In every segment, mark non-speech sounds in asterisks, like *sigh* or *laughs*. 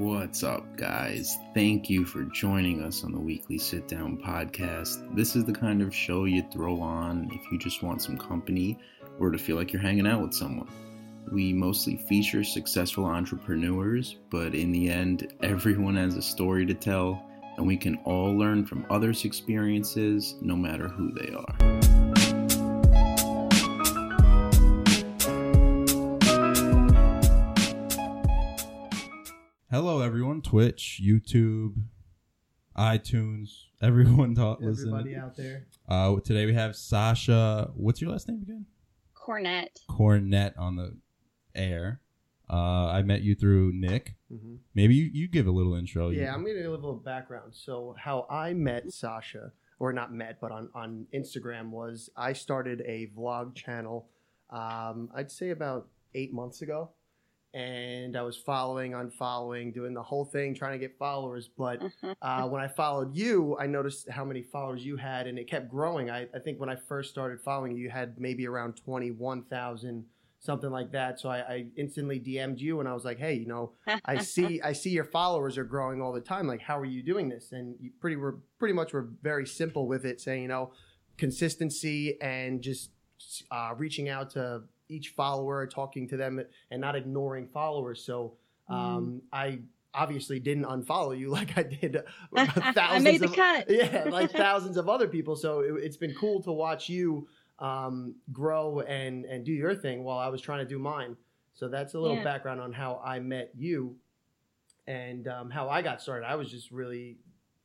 What's up, guys? Thank you for joining us on the weekly sit down podcast. This is the kind of show you throw on if you just want some company or to feel like you're hanging out with someone. We mostly feature successful entrepreneurs, but in the end, everyone has a story to tell, and we can all learn from others' experiences no matter who they are. Hello, everyone. Twitch, YouTube, iTunes, *laughs* everyone talk, Everybody listen. out there. Uh, today we have Sasha. What's your last name again? Cornett. Cornett on the air. Uh, I met you through Nick. hmm Maybe you, you give a little intro. Yeah, You- I'm gonna give a little background. So how I met Sasha, or not met, but on on Instagram was I started a vlog channel. Um, I'd say about eight months ago, and I was following, unfollowing, doing the whole thing, trying to get followers. But uh, *laughs* when I followed you, I noticed how many followers you had, and it kept growing. I, I think when I first started following you, you had maybe around 21,000, something like that. So I, I instantly DM'd you, and I was like, hey, you know, I *laughs* see I see your followers are growing all the time. Like, how are you doing this? And you pretty were pretty much were very simple with it, saying, you know, consistency and just uh, reaching out to each follower, talking to them, and not ignoring followers. So um, I obviously didn't unfollow you *laughs* like I did *laughs* thousands I made the of cut. *laughs* yeah, like thousands of other people. So it, it's been cool to watch you um, grow and and do your thing while I was trying to do mine. So that's a little Yeah. background on how I met you and um, how I got started. I was just really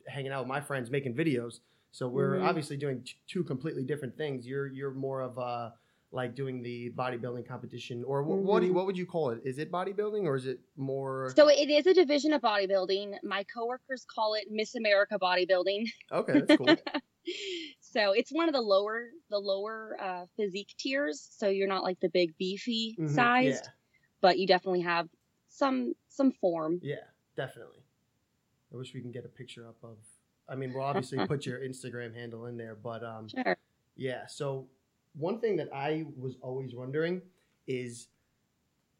hanging out with my friends, making videos. So we're Mhm. obviously doing t- two completely different things. You're you're more of a like doing the bodybuilding competition, or wh- what do you, Mhm. what would you call it? Is it bodybuilding or is it more? So it is a division of bodybuilding. My coworkers call it Miss America bodybuilding. okay, that's cool. *laughs* so it's one of the lower the lower uh, physique tiers. So you're not like the big beefy Mhm, sized, Yeah. but you definitely have some some form. Yeah, definitely. I wish we can get a picture up of. I mean, we'll obviously *laughs* put your Instagram handle in there, but um, Sure. yeah. So one thing that I was always wondering is,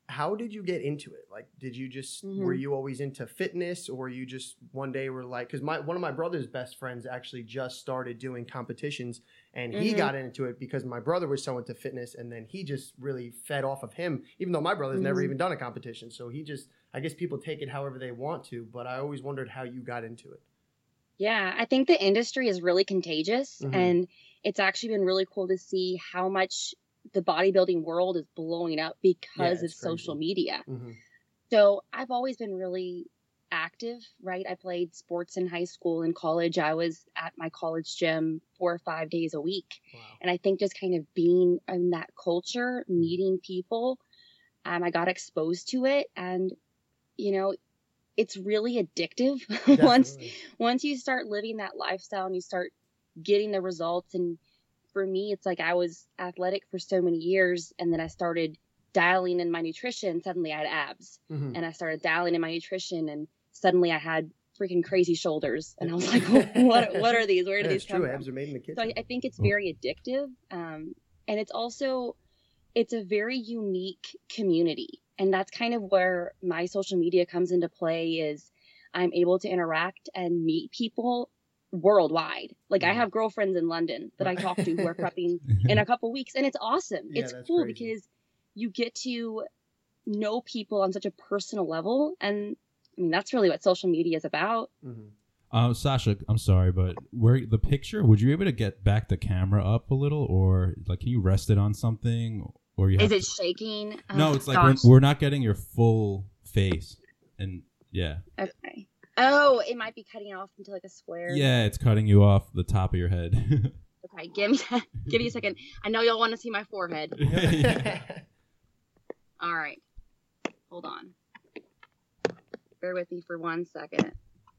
how did you get into it? Like, did you just were Mhm. you always into fitness, or you just one day were like? Because my one of my brother's best friends actually just started doing competitions, and he Mhm. got into it because my brother was so into fitness, and then he just really fed off of him. Even though my brother's never Mhm. even done a competition, so he just I guess people take it however they want to, but I always wondered how you got into it. Yeah, I think the industry is really contagious Mhm. and it's actually been really cool to see how much the bodybuilding world is blowing up because of crazy. social media. Mm-hmm. So I've always been really active, right? I played sports in high school and college. I was at my college gym four or five days a week. Wow. And I think just kind of being in that culture, meeting people, um, I got exposed to it. And, you know, it's really addictive *laughs* once once you start living that lifestyle and you start getting the results and for me it's like i was athletic for so many years and then i started dialing in my nutrition suddenly i had abs Mhm. and i started dialing in my nutrition and suddenly i had freaking crazy shoulders and i was like *laughs* what, what are these where do Yeah, these come true. from Abs are made in the so kitchen. I, I think it's Oh. very addictive um, and it's also it's a very unique community and that's kind of where my social media comes into play is i'm able to interact and meet people worldwide like i have girlfriends in london that i talk to who are prepping *laughs* in a couple weeks and it's awesome Yeah, it's cool crazy. because you get to know people on such a personal level and i mean that's really what social media is about Mhm. Um, Sasha, I'm sorry, but where the picture? Would you be able to get back the camera up a little, or like can you rest it on something, or you is it to- shaking No, Oh, it's like we're, we're not getting your full face, and yeah, Okay. Oh, it might be cutting off into like a square. yeah, it's cutting you off the top of your head. *laughs* Okay, give me *laughs* give me a second. I know y'all want to see my forehead. *laughs* Yeah. All right. Hold on. Bear with me for one second.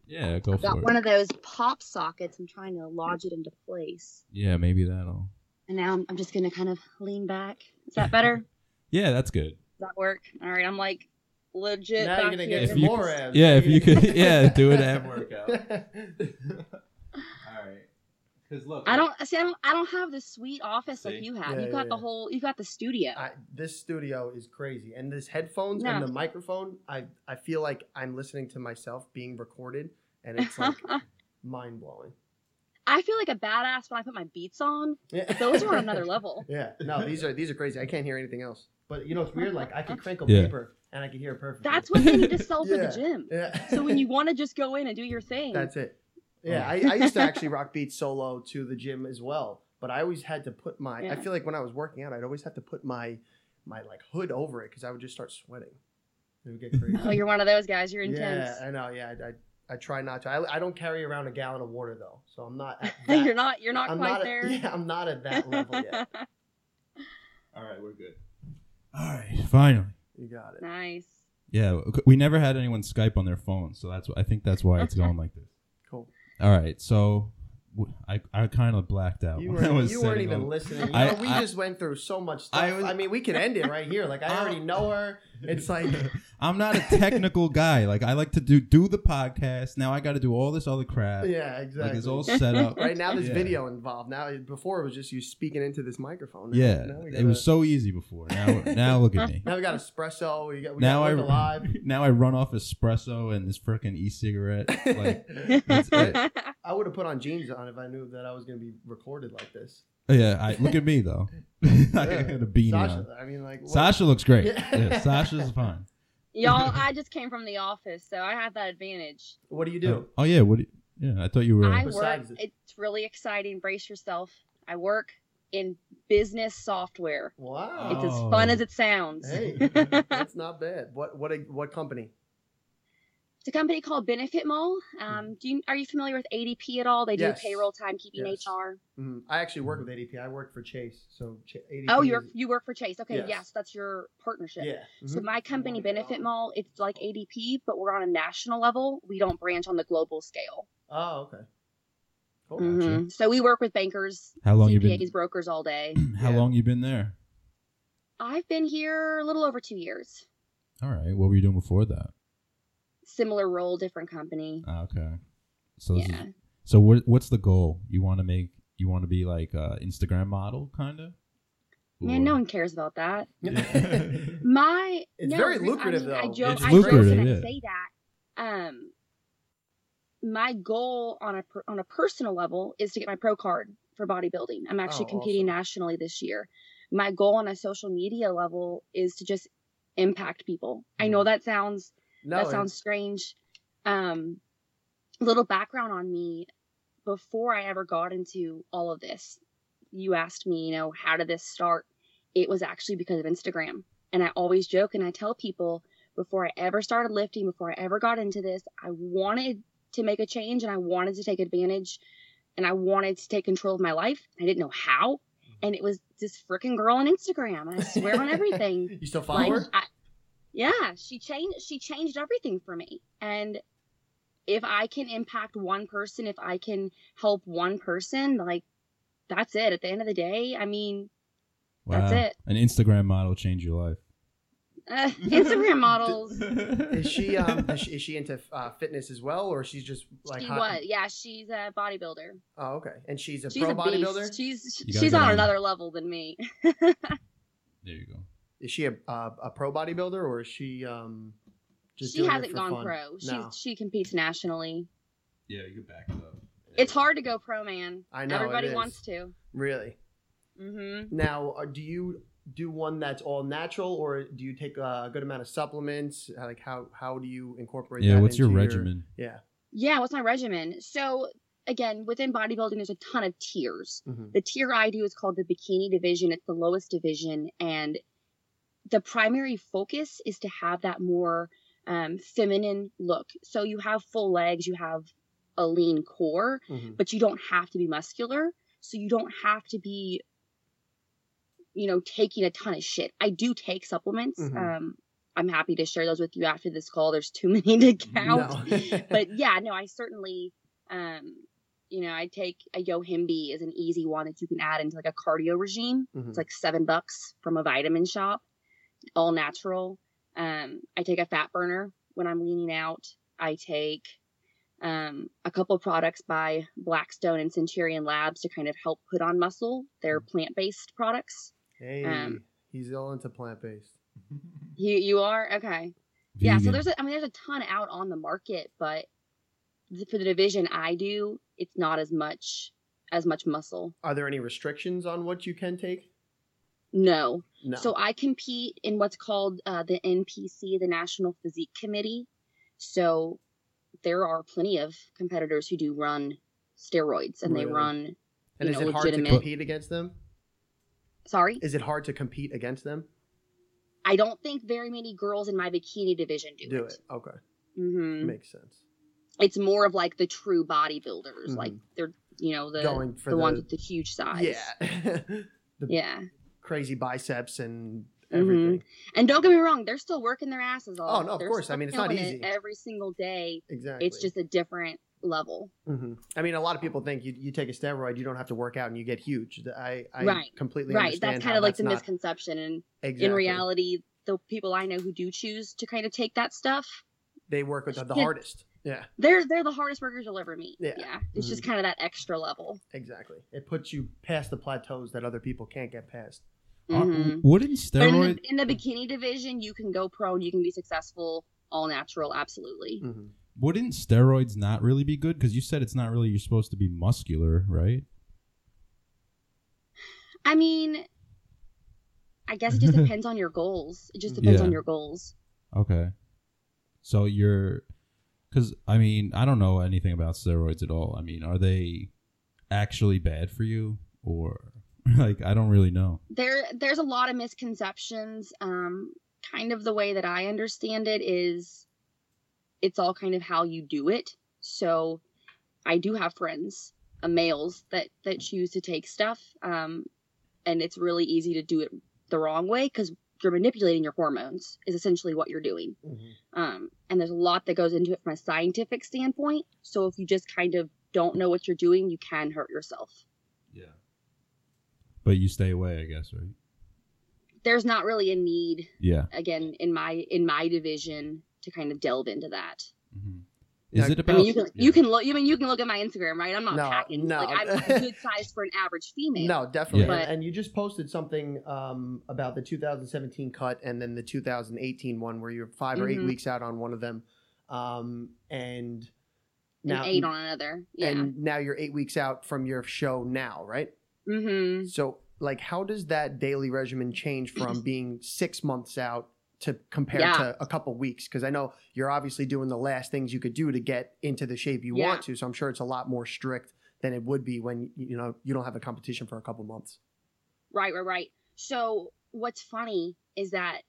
yeah, go I've got for one of those pop sockets. I'm trying to lodge it into place. Yeah, maybe that'll. And now I'm, I'm just going to kind of lean back. Is that better? Yeah, that's good. Does that work? All right. I'm like legit. now you're back gonna get If some you- more abs. yeah, if you could- *laughs* yeah, do an ab workout. All *laughs* All right. Because look, I don't see. I don't. I don't have the sweet office See? like you have. Yeah, you got yeah, the whole. You got the studio. I, this studio is crazy, and this headphones No. and the microphone. I I feel like I'm listening to myself being recorded, and it's like *laughs* mind blowing. I feel like a badass when I put my beats on. Yeah. Those are on another level. Yeah, no, these are these are crazy. I can't hear anything else. But you know, it's weird. Like I can crinkle Yeah. paper and I can hear it perfectly. That's what they need to *laughs* sell for Yeah. the gym. Yeah. So when you *laughs* want to just go in and do your thing, That's it. Oh. Yeah, I, I used to actually *laughs* rock beats solo to the gym as well, but I always had to put my. Yeah. I feel like when I was working out, I'd always have to put my my like hood over it because I would just start sweating. It would get crazy. oh, you're one of those guys. You're intense. Yeah, I know. Yeah, I, I, I try not to. I, I don't carry around a gallon of water though, so I'm not. At that, you're not. You're not I'm quite not. there. At, yeah, I'm not at that level yet. All right, we're good. All right, finally. You got it. nice. Yeah, we never had anyone Skype on their phone, so that's I think that's why it's *laughs* going like this. Cool. All right, so I, I kind of blacked out. You when I weren't, was you weren't even up- listening. *laughs* You I- know, we I- just went through so much stuff. I I, mean, we can end it right here. Like I *laughs* already know her. It's like *laughs* I'm not a technical guy. Like I like to do do the podcast. Now I got to do all this other crap. yeah, exactly. Like it's all set up. *laughs* right now. There's Yeah. video involved. Now before it was just you speaking into this microphone. Now- Yeah, now it gotta- was so easy before. Now now look at me. *laughs* Now we got espresso. We got we now got I Live now I run off espresso and this freaking e-cigarette. Like it. I would have put on jeans on if I knew that I was going to be recorded like this. Yeah, I look at me though. *laughs* I Yeah. got a beanie Sasha, on. I mean, like what- Sasha looks great. Yeah. Yeah, Sasha's fine. *laughs* Y'all, I just came from the office, so I have that advantage. What do you do? Oh, oh yeah, what? do you- yeah, I thought you were. I work. Besides it. It's really exciting. Brace yourself. I work in business software. Wow. It's as Oh. fun as it sounds. Hey, *laughs* that's not bad. What what a, what company? It's a company called Benefit Mall. Um, do you, are you familiar with ADP at all? They Yes. do payroll, timekeeping, Yes. HR. Mhm. I actually work with ADP. I work for Chase. So Ch- ADP. Oh, you're is- you work for Chase. Okay, Yes. yes, that's your partnership. yeah. So mhm. my company, Benefit Mall, it's like ADP, but we're on a national level. We don't branch on the global scale. Oh, okay. Cool. Mhm. So we work with bankers, How long you CPAs, been? brokers all day. *clears throat* How Yeah. long you been there? I've been here a little over two years. All right. What were you doing before that? Similar role, different company. Ah, okay. So yeah. is, so what, what's the goal? You want to make? You want to be like a Instagram model, kind of? Man, no one cares about that. *laughs* *laughs* My It's no, very lucrative, I mean, I though. joke, It's I lucrative, joke and yeah. I say that. Um, my goal on a per, on a personal level is to get my pro card for bodybuilding. I'm actually Oh, competing awesome. nationally this year. My goal on a social media level is to just impact people. I know that sounds no, that sounds strange. Um, little background on me before I ever got into all of this. You asked me, you know, how did this start? It was actually because of Instagram. And I always joke and I tell people before I ever started lifting, before I ever got into this, I wanted to make a change and I wanted to take advantage and I wanted to take control of my life. I didn't know how. And it was this freaking girl on Instagram. I swear on everything *laughs* You still follow like her? I, yeah she changed she changed everything for me and if i can impact one person if i can help one person like that's it at the end of the day i mean That's it. An Instagram model changed your life. uh, instagram *laughs* models Is she *laughs* um is she, is she into uh, fitness as well, or she's just like she hot- was yeah she's a bodybuilder Oh, okay. And she's a she's pro a bodybuilder. beast she's she's on another level than me *laughs* There you go. Is she a uh, a pro bodybuilder, or is she um just she doing hasn't for gone fun? pro she's No. she competes nationally Yeah, you can back it up. it's hard to go pro man I know, everybody is. wants to Really? mm-hmm Now, uh, do you do one that's all natural, or do you take a good amount of supplements? Uh, Like how how do you incorporate? Yeah, that what's your into regimen? Yeah. Yeah, what's my regimen? So again, within bodybuilding, there's a ton of tiers. Mhm. The tier I do is called the bikini division. It's the lowest division, and the primary focus is to have that more um, feminine look. So you have full legs, you have a lean core, Mhm. but you don't have to be muscular. So you don't have to be, you know, taking a ton of shit. I do take supplements. Mhm. Um, I'm happy to share those with you after this call. There's too *laughs* many to count No. *laughs* but yeah, no, I certainly, um, you know, I take a Yohimbe is an easy one that you can add into like a cardio regime. Mhm. It's like seven bucks from a vitamin shop, all natural. Um, I take a fat burner when I'm leaning out. I take um, a couple products by Blackstone and Centurion Labs to kind of help put on muscle. They're plant based products. Hey, Um, he's all into plant based. *laughs* You you are okay. Yeah, so there's a, I mean there's a ton out on the market, but for the division I do, it's not as much as much muscle. Are there any restrictions on what you can take? No. No. So I compete in what's called uh, the NPC, the National Physique Committee. So there are plenty of competitors who do run steroids and they run. and is know, it hard to legitimate- compete against them? Sorry, Is it hard to compete against them? I don't think very many girls in my bikini division do, Do it. Okay. Mm-hmm. Makes sense. It's more of like the true bodybuilders, like Mhm. they're you know the Going for the, the, ones with the huge size. yeah, *laughs* the yeah. Crazy biceps and Mhm. everything. And don't get me wrong, they're still working their asses off. Oh, no, of They're course. I mean, it's not killing it easy. every single day. Exactly. It's just a different level. hmm I mean, a lot of people think you, you take a steroid, you don't have to work out, and you get huge. I, I Right. completely right. That's kind of like the not- misconception. And Exactly. in reality, the people I know who do choose to kind of take that stuff, they work with the, the Yeah. hardest. Yeah, they're they're the hardest workers you'll ever meet. Yeah. It's just kind of that extra level. exactly. It puts you past the plateaus that other people can't get past. Are- Mhm. wouldn't But in the, in the bikini division, you can go pro and you can be successful, all natural, absolutely. hmm wouldn't steroids not really be good? Because you said it's not really you're supposed to be muscular, right? I mean, I guess it just *laughs* depends on your goals. It just depends Yeah. on your goals. Okay. So you're, because I mean I don't know anything about steroids at all. I mean, are they actually bad for you, or *laughs* like I don't really know. there there's a lot of misconceptions. Um kind of the way that i understand it is it's all kind of how you do it. So i do have friends uh, males that that choose to take stuff um and it's really easy to do it the wrong way because you're manipulating your hormones is essentially what you're doing. Hmm um, and there's a lot that goes into it from a scientific standpoint. So if you just kind of don't know what you're doing you can hurt yourself. Yeah. But you stay away, I guess, right? there's not really a need Yeah. again in my in my division to kind of delve into that. hmm Is it I about? I mean, you can yeah. you can look. I mean, you can look at my Instagram, right? I'm not No, packing. no. Like I'm a good size for an average female. No, definitely. Yeah. And, and you just posted something um, about the 2017 cut and then the 2018 one where you're 5 or eight Mhm. weeks out on one of them, um, and and now eight on another. Yeah. and now you're eight weeks out from your show now, right? Mm-hmm. So, like, how does that daily regimen change from *clears throat* being six months out to compared Yeah. to a couple weeks? Because I know you're obviously doing the last things you could do to get into the shape you Yeah. want to. So I'm sure it's a lot more strict than it would be when you know you don't have a competition for a couple months. Right, right, right. So what's funny is that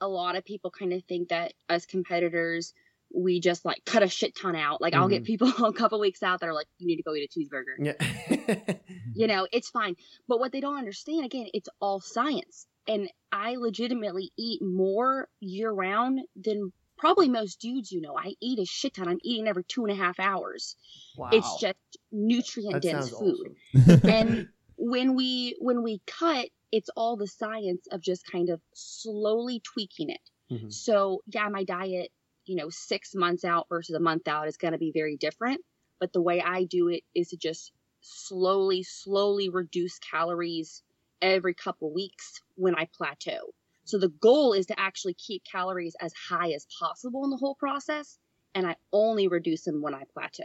a lot of people kind of think that as competitors we just like cut a shit ton out. Like I'll get people *laughs* a couple weeks out that are like, you need to go eat a cheeseburger. Yeah. *laughs* you know it's fine but what they don't understand again it's all science and i legitimately eat more year round than probably most dudes you know i eat a shit ton i'm eating every two and a half hours wow. it's just nutrient dense food awesome. and *laughs* when we when we cut it's all the science of just kind of slowly tweaking it Mhm. so yeah my diet you know six months out versus a month out is going to be very different but the way i do it is to just slowly slowly reduce calories every couple weeks when i plateau so the goal is to actually keep calories as high as possible in the whole process and i only reduce them when i plateau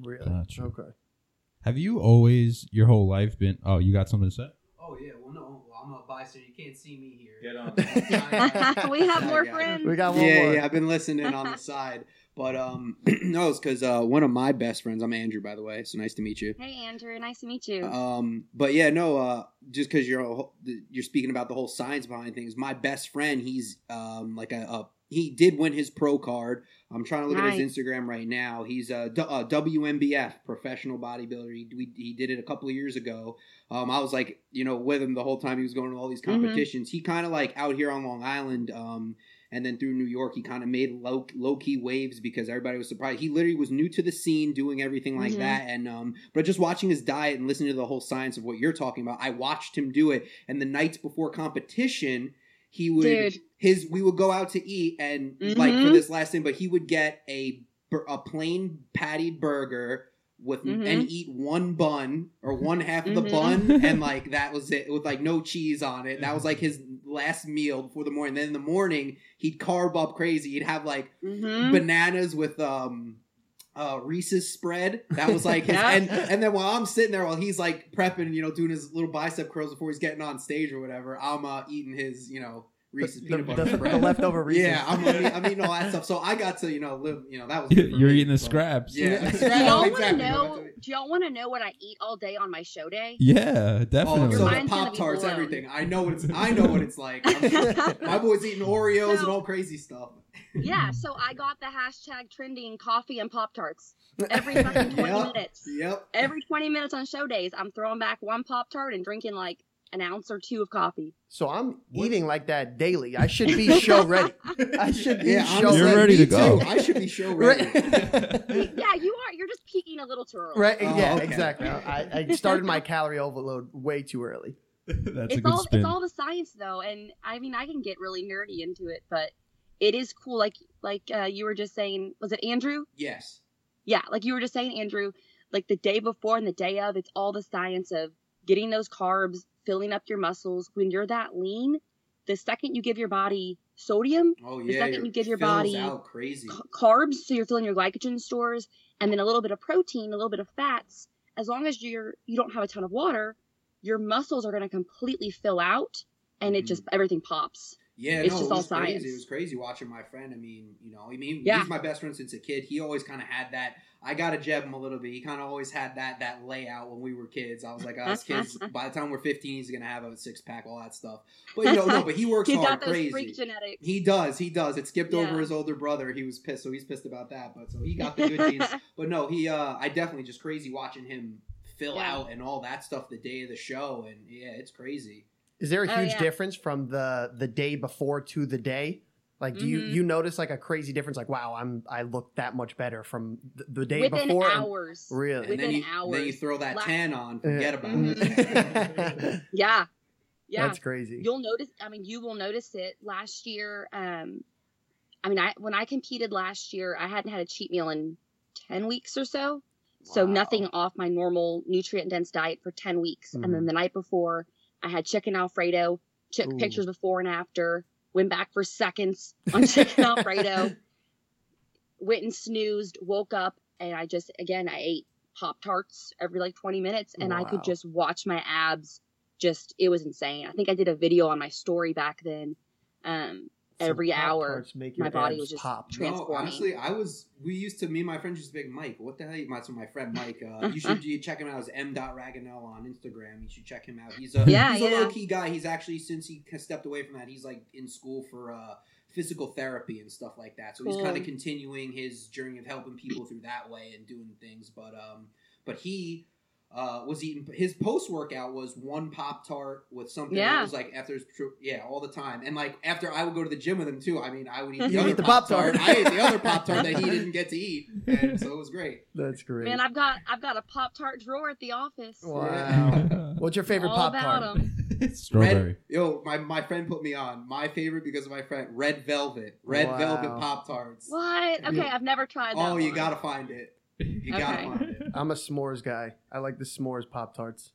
Really? Gotcha. Okay. Have you always your whole life been? Oh, you got something to say? Oh yeah, well no, well, I'm a bystander. You can't see me here. Get on. *laughs* *laughs* we have more friends We got one yeah, more. yeah, I've been listening on the *laughs* side, but um, *clears throat* no, it's because uh, one of my best friends. I'm Andrew, by the way. So nice to meet you. Hey Andrew, nice to meet you. Um, but yeah, no, uh, just because you're a you're speaking about the whole science behind things. My best friend, he's um like a, a he did win his pro card. I'm trying to look at his Instagram right now. He's a WNBF professional bodybuilder. He, we, he did it a couple of years ago. Um, I was like, you know, with him the whole time he was going to all these Mhm. competitions. He kind of like out here on Long Island. Um, and then through New York, he kind of made low low key waves because everybody was surprised. He literally was new to the scene, doing everything like Mhm. that. And um, but just watching his diet and listening to the whole science of what you're talking about, I watched him do it. And the nights before competition, he would Dude. His we would go out to eat and like for Mhm. this last thing, but he would get a a plain pattied burger with Mhm. and eat one bun or one half of the Mhm. bun *laughs* and like that was it with like no cheese on it. That was like his last meal before the morning. Then in the morning he'd carb up crazy. He'd have like hmm bananas with um uh Reese's spread. That was like his Yeah. and *laughs* and then while I'm sitting there while he's like prepping, you know, doing his little bicep curls before he's getting on stage or whatever, I'm uh eating his, you know, Reese's the, peanut butter the- spread. the leftover *laughs* Reese's. Yeah, I'm, I'm, eating, *laughs* I'm eating all that stuff. So I got to, you know, live, you know, that was *laughs* good for You're me. eating the scraps. Yeah. Yeah. Do y'all want to know? Do y'all want to know what I eat all day on my show day? Yeah, Oh, definitely. so the Pop Tarts, everything. I know what it's. I know what it's like. I'm- my boy's eating Oreos and all crazy stuff. yeah, so I got the hashtag trending coffee and Pop Tarts every fucking 20 Yep. minutes. Yep. Every 20 minutes on show days, I'm throwing back one Pop Tart and drinking like an ounce or two of coffee. So I'm What? eating like that daily. I should be *laughs* show ready. I should be Yeah, show You're ready. ready to go. too. I should be show ready. *laughs* Yeah, you are. You're just peaking a little too early. right. Oh, yeah, okay. exactly. I, I started my calorie overload way too early. *laughs* That's a good all spin. it's all the science though, and I mean I can get really nerdy into it, but it is cool. Like like uh, you were just saying, was it Andrew? yes. yeah, like you were just saying, Andrew, like the day before and the day of, it's all the science of getting those carbs, filling up your muscles. When you're that lean, the second you give your body sodium, Oh The second you give your body crazy. c- carbs, so you're filling your glycogen stores, and then a little bit of protein, a little bit of fats. As long as you're you don't have a ton of water, your muscles are going to completely fill out, and it mm-hmm. just everything pops. Yeah, It's no, just it all crazy. science. It was crazy watching my friend. I mean, you know, I mean, Yeah. he's my best friend since a kid. He always kind of had that. I got to jab him a little bit. He kind of always had that that layout when we were kids. I was like, oh, this kid's *laughs* by the time we're 15, he's gonna have a six pack, all that stuff. But you know, no, but he works *laughs* He's hard, got those crazy. freak genetics. He does, he does. It skipped over his older brother. He was pissed, so he's pissed about that. But so he got the good genes. *laughs* But no, he, uh, I definitely just crazy watching him fill Yeah. out and all that stuff the day of the show, and yeah, it's crazy. Is there a Oh, huge yeah. difference from the the day before to the day? Like, do you Mhm. you notice like a crazy difference? Like, wow, I'm I look that much better from the, the day Within before. and- hours. really? And then Within you, and then you throw that La- tan on, forget about Mhm. it. *laughs* Yeah. Yeah. That's crazy. You'll notice I mean you will notice it last year um I mean I when I competed last year I hadn't had a cheat meal in 10 weeks or so. So nothing off my normal nutrient dense diet for 10 weeks. And then the night before I had chicken alfredo, took Ooh. pictures before and after, went back for seconds on chicken alfredo, *laughs* went and snoozed, woke up and I just again I ate Pop Tarts every like 20 minutes and I could just watch my abs just it was insane. I think I did a video on my story back then. Um every hour, Pop-Tarts make my body was just pop. tra- No, honestly, I was. We used to. Me and my friend used to big Mike. What the hell? You might. So my friend Mike. Uh, you should *laughs* you check him out. As M. Raganel on Instagram. You should check him out. He's a Yeah, he's a low key guy. He's actually since he stepped away from that, he's like in school for uh, physical therapy and stuff like that. So he's Cool. kind of continuing his journey of helping people through that way and doing things. But um, but he. Uh, was eating his post workout was one pop tart with something that Yeah. was like after his tr- yeah all the time and like after I would go to the gym with him too I mean I would eat *laughs* the You other the pop tart I ate the other pop tart that he *laughs* didn't get to eat and so it was great That's great. Man, I've got I've got a Pop Tart drawer at the office. wow. *laughs* What's your favorite Pop tart? Strawberry. Red, yo, my, my friend put me on. My favorite because of my friend, Red Velvet. Red Wow. Velvet Pop Tarts. What? Okay, I've never tried that. Oh, you gotta find it. You gotta find it. I'm a s'mores guy. I like the s'mores Pop Tarts.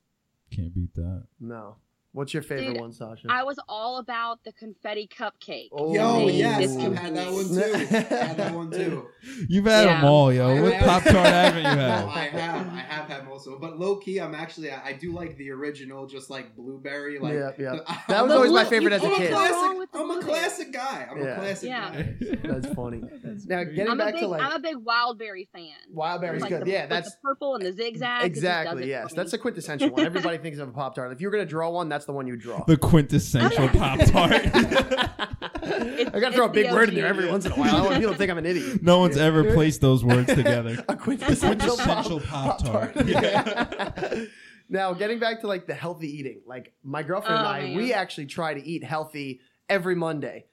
Can't beat that. No. What's your favorite Dude, one, Sasha? I was all about the confetti cupcake. Oh, Yo, yes, just I've had that one too. I had that one too. You've had Yeah. them all, yo. I What Pop Tart haven't you No, had? I have, I have had most of them, but low key, I'm actually, I, I do like the original, just like blueberry. Like yeah, yeah. I- *laughs* That was The always my favorite you as a can't kid. go classic. I'm a classic guy. I'm Yeah. a classic Yeah. guy. *laughs* That's funny. Now getting I'm a back big to like I'm a big wildberry fan. Wildberry's Like good. the, yeah, that's the purple and the zigzags. it just does exactly yes. That's me. a quintessential one. Everybody thinks of a Pop Tart. If you're gonna draw one, that's the one you draw. The quintessential *laughs* Pop Tart. I gotta throw a big word in there every once in a while. I don't want people to think I'm an idiot. no one's ever placed those words together. *laughs* a quintessential, Quintessential Pop-Tart. Yeah. *laughs* now, getting back to like the healthy eating, like my girlfriend and Oh, I, man. we actually try to eat healthy every Monday.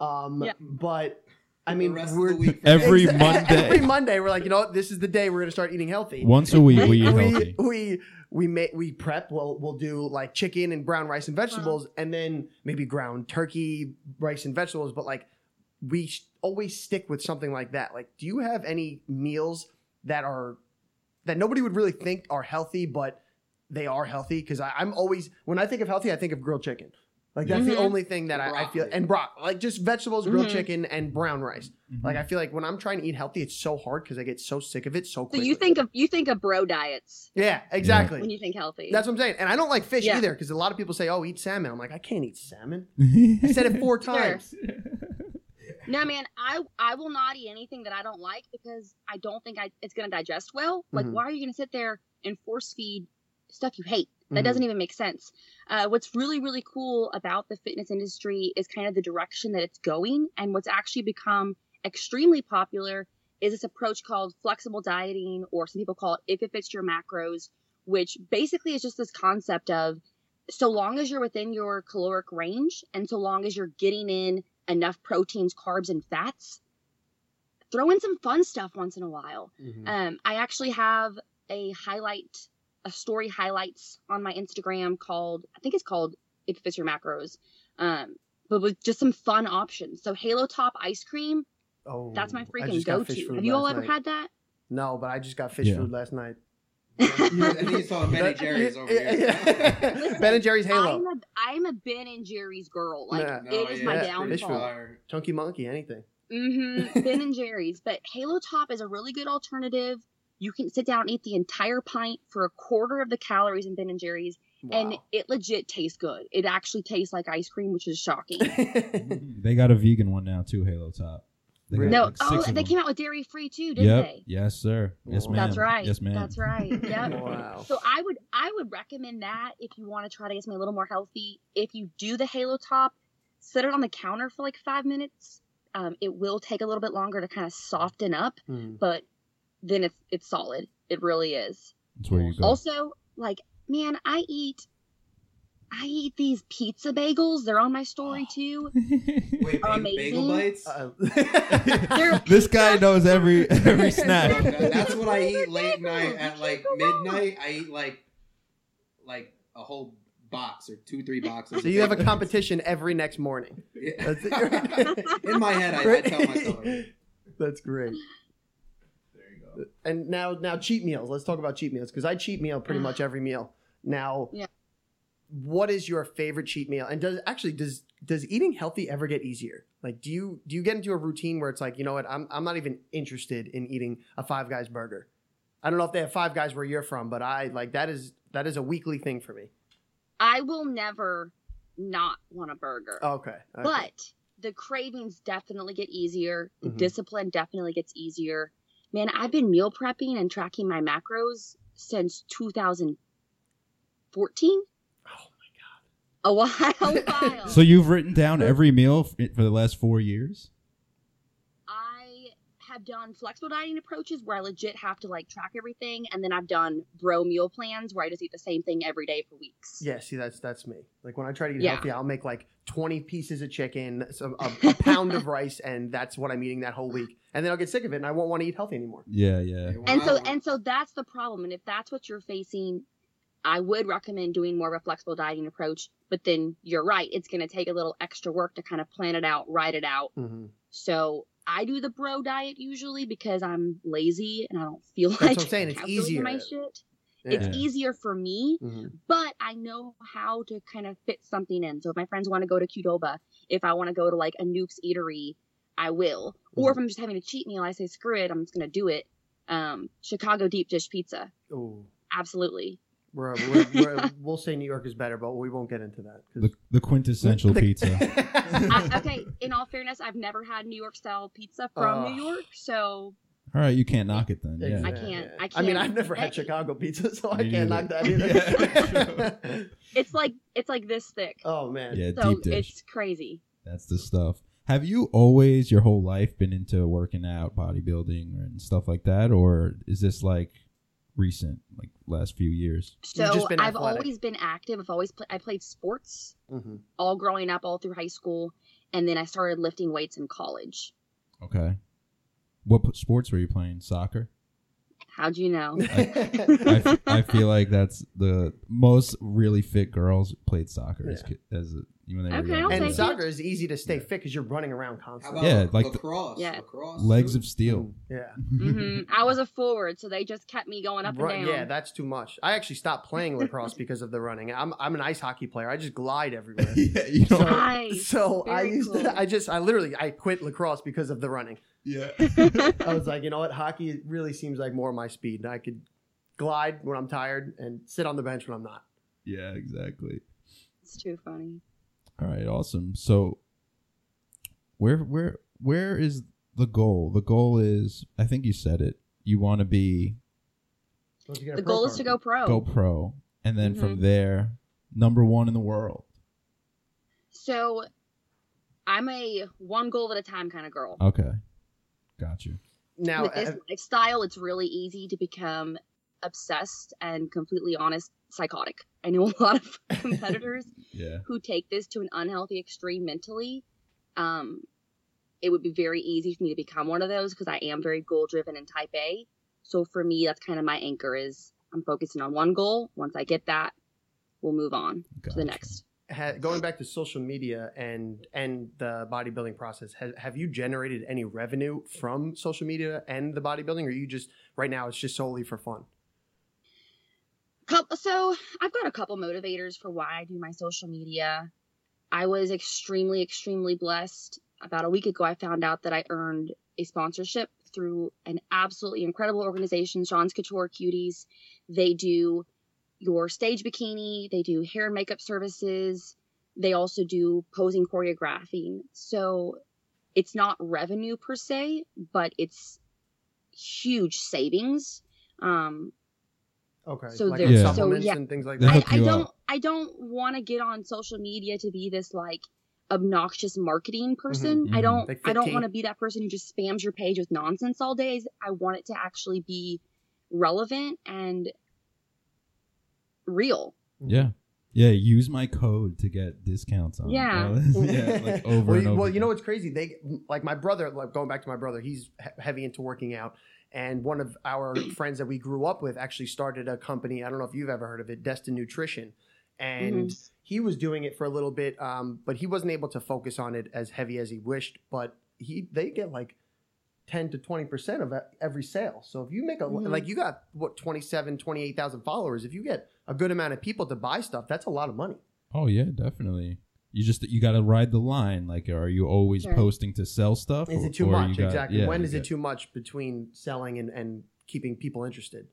Um, Yeah. but I mean, the we're the week. Every Monday. Every Monday, we're like, you know, what? this is the day we're gonna start eating healthy. Once a week, we eat healthy. we we make we prep. We'll we'll do like chicken and brown rice and uh-huh. vegetables, and then maybe ground turkey, rice and vegetables. But like we sh- always stick with something like that. Like, do you have any meals that are that nobody would really think are healthy, but they are healthy? Because I'm always when I think of healthy, I think of grilled chicken. Like that's the Mhm. only thing that I, I feel, and broccoli, like just vegetables, grilled Mhm. chicken, and brown rice. Mhm. Like I feel like when I'm trying to eat healthy, it's so hard because I get so sick of it so So you think of you think of bro diets yeah, exactly. when you think healthy. That's what I'm saying. And I don't like fish Yeah. either because a lot of people say, "Oh, eat salmon." I'm like, I can't eat salmon. *laughs* I said it four Sure. times. No, man, I I will not eat anything that I don't like because I don't think I it's gonna digest well. Like, Mhm. why are you gonna sit there and force feed stuff you hate? That Mhm. doesn't even make sense. Uh, what's really really cool about the fitness industry is kind of the direction that it's going, and what's actually become extremely popular is this approach called flexible dieting, or some people call it if it fits your macros, which basically is just this concept of so long as you're within your caloric range and so long as you're getting in enough proteins, carbs, and fats, throw in some fun stuff once in a while. Mhm. Um, I actually have a highlight, a story highlights on my Instagram called, I think it's called If It Fits Your Macros, um, but with just some fun options. So Halo Top ice cream, Oh, that's my freaking go-to. Have you all ever night. had that? No, but I just got fish Yeah. food last night. *laughs* I think he's talking Ben and Jerry's over Yeah, here. yeah. *laughs* Listen, ben and Jerry's Halo. I'm a, I'm a Ben and Jerry's girl. Like, Yeah. it is my yeah, downfall. fish food. Chunky monkey, anything. Mm-hmm. ben and Jerry's, but Halo Top is a really good alternative. You can sit down and eat the entire pint for a quarter of the calories in Ben and Jerry's, and it legit tastes good. It actually tastes like ice cream, which is shocking. *laughs* *laughs* they got a vegan one now too, Halo Top. They got no, like oh, six of they them. came out with dairy free too, didn't Yep. they? Yes, sir. Yes, ma'am. That's right. Yes, ma'am. That's right. *laughs* Yep. wow. So I would I would recommend that if you want to try to get something a little more healthy. If you do the Halo Top, set it on the counter for like five minutes. Um, it will take a little bit longer to kind of soften up, Mm. but then it's it's solid. It really is. That's where you go. Also, like, man, I eat I eat these pizza bagels. They're on my story *sighs* too. Wait, bagel, Amazing. bagel bites? Uh, *laughs* *laughs* this guy knows every *laughs* every snack. that's what I eat late night at like can't go wrong. midnight. I eat like like a whole box or two, three boxes. so you have a competition every next morning. Yeah. In my head, I, I tell myself. That's great. There you go. And now, now cheat meals. Let's talk about cheat meals because I cheat meal pretty much *sighs* every meal. Now, Yeah. what is your favorite cheat meal? And does actually does does eating healthy ever get easier? Like, do you do you get into a routine where it's like, you know what, I'm I'm not even interested in eating a Five Guys burger. I don't know if they have Five Guys where you're from, but I like that is that is a weekly thing for me. I will never not want a burger. Okay, okay. But the cravings definitely get easier. Mhm. discipline definitely gets easier. Man, I've been meal prepping and tracking my macros since 2014. oh my god, A while, A while. *laughs* So you've written down every meal for the last four years. I have done flexible dieting approaches where I legit have to like track everything, and then I've done bro meal plans where I just eat the same thing every day for weeks. Yeah, see, that's that's me. Like when I try to eat Yeah. healthy, I'll make like twenty pieces of chicken, so a, a pound of rice, and that's what I'm eating that whole week. And then I'll get sick of it, and I won't want to eat healthy anymore. Yeah, yeah. Yeah, when and so and so that's the problem and if that's what you're facing i would recommend doing more of a flexible dieting approach but then you're right it's going to take a little extra work to kind of plan it out write it out Mm-hmm. so i do the bro diet usually because i'm lazy and i don't feel That's like what I'm saying, it's calculating my easier. shit. Yeah. it's easier for me hmm but i know how to kind of fit something in. So if my friends want to go to qdoba if i want to go to like a nuke's eatery i will. Or if i'm just having a cheat meal i say screw it i'm just going to do it. Um chicago deep dish pizza. Oh, absolutely We're, we're, we're, *laughs* we'll say New York is better, but we won't get into that. The, the quintessential The- pizza. I, *laughs* okay in all fairness i've never had new york style pizza from Oh. new york so All right, you can't knock it then. Yeah. I can't- I I mean, can't. I mean, I've never had Hey. Chicago pizza, so I can't knock that either. *laughs* it's like it's like this thick oh man. Yeah, so deep dish. it's crazy That's the stuff. Have you always your whole life been into working out, bodybuilding, and stuff like that, or is this like recent, like last few years? So just been i've always been active i've always pla- i played sports hmm all growing up all through high school and then i started lifting weights in college Okay. What p- sports were you playing? Soccer. how'd you know I, f- I feel like that's the most really fit girls played soccer as, Yeah. ki- as a when they were Okay, younger. I'll and take it. soccer is easy to stay Yeah. fit because you're running around How constantly. about Yeah, like the- lacrosse? Yeah. lacrosse Legs of steel. Yeah. *laughs* hmm I was a forward, so they just kept me going up Right, and down. yeah, that's too much. I actually stopped playing lacrosse *laughs* because of the running. I'm I'm an ice hockey player. I just glide everywhere. *laughs* yeah, you know. So, Nice. so I Very used cool. to, I just I literally I quit lacrosse because of the running. yeah. I was like, you know what, hockey really seems like more my speed. I could glide when I'm tired and sit on the bench when I'm not. Yeah, exactly. it's too funny. All right, awesome. So where where where is the goal? The goal is I think you said it. You want to be Once you get a The pro goal is to go pro. go pro and then from Mhm. there number 1 in the world. So I'm a one goal at a time kind of girl. Okay. Got you. now. With this uh, lifestyle, it's really easy to become obsessed and completely honest, psychotic. I know a lot of *laughs* competitors *laughs* Yeah. who take this to an unhealthy extreme mentally. Um, it would be very easy for me to become one of those because I am very goal driven and type A. So for me, that's kind of my anchor is I'm focusing on one goal. Once I get that, we'll move on to the next. ha- going back to social media and and the bodybuilding process, has, have you generated any revenue from social media and the bodybuilding, or you just right now it's just solely for fun? So I've got a couple motivators for why I do my social media. I was extremely, extremely blessed. About a week ago, I found out that I earned a sponsorship through an absolutely incredible organization, Sean's Couture Cuties. They do your stage bikini, they do hair and makeup services, they also do posing choreographing. So it's not revenue per se, but it's huge savings. Um, Okay, So like there- on Yeah. so, yeah. and things like that. I, I don't up. I don't want to get on social media to be this like obnoxious marketing person. I mhm. don't Like I don't want to be that person who just spams your page with nonsense all day. I want it to actually be relevant and real. Yeah. Yeah, use my code to get discounts on. Yeah. *laughs* *laughs* yeah, like over well, and you- over. well, you know what's crazy? They like my brother. Like going back to my brother, he's he- heavy into working out, and one of our *coughs* friends that we grew up with actually started a company. I don't know if you've ever heard of it, Destin Nutrition, and Mhm. he was doing it for a little bit, um, but he wasn't able to focus on it as heavy as he wished. But he they get like. 10 to 20% of e- every sale. So if you make a Mhm. like you got what 27 28,000 followers, if you get a good amount of people to buy stuff, that's a lot of money. Oh yeah, definitely. You just you got to ride the line. Like, are you always Sure. posting to sell stuff? Is or- it too or much? got- exactly. yeah, when you it too much between selling and, and keeping people interested?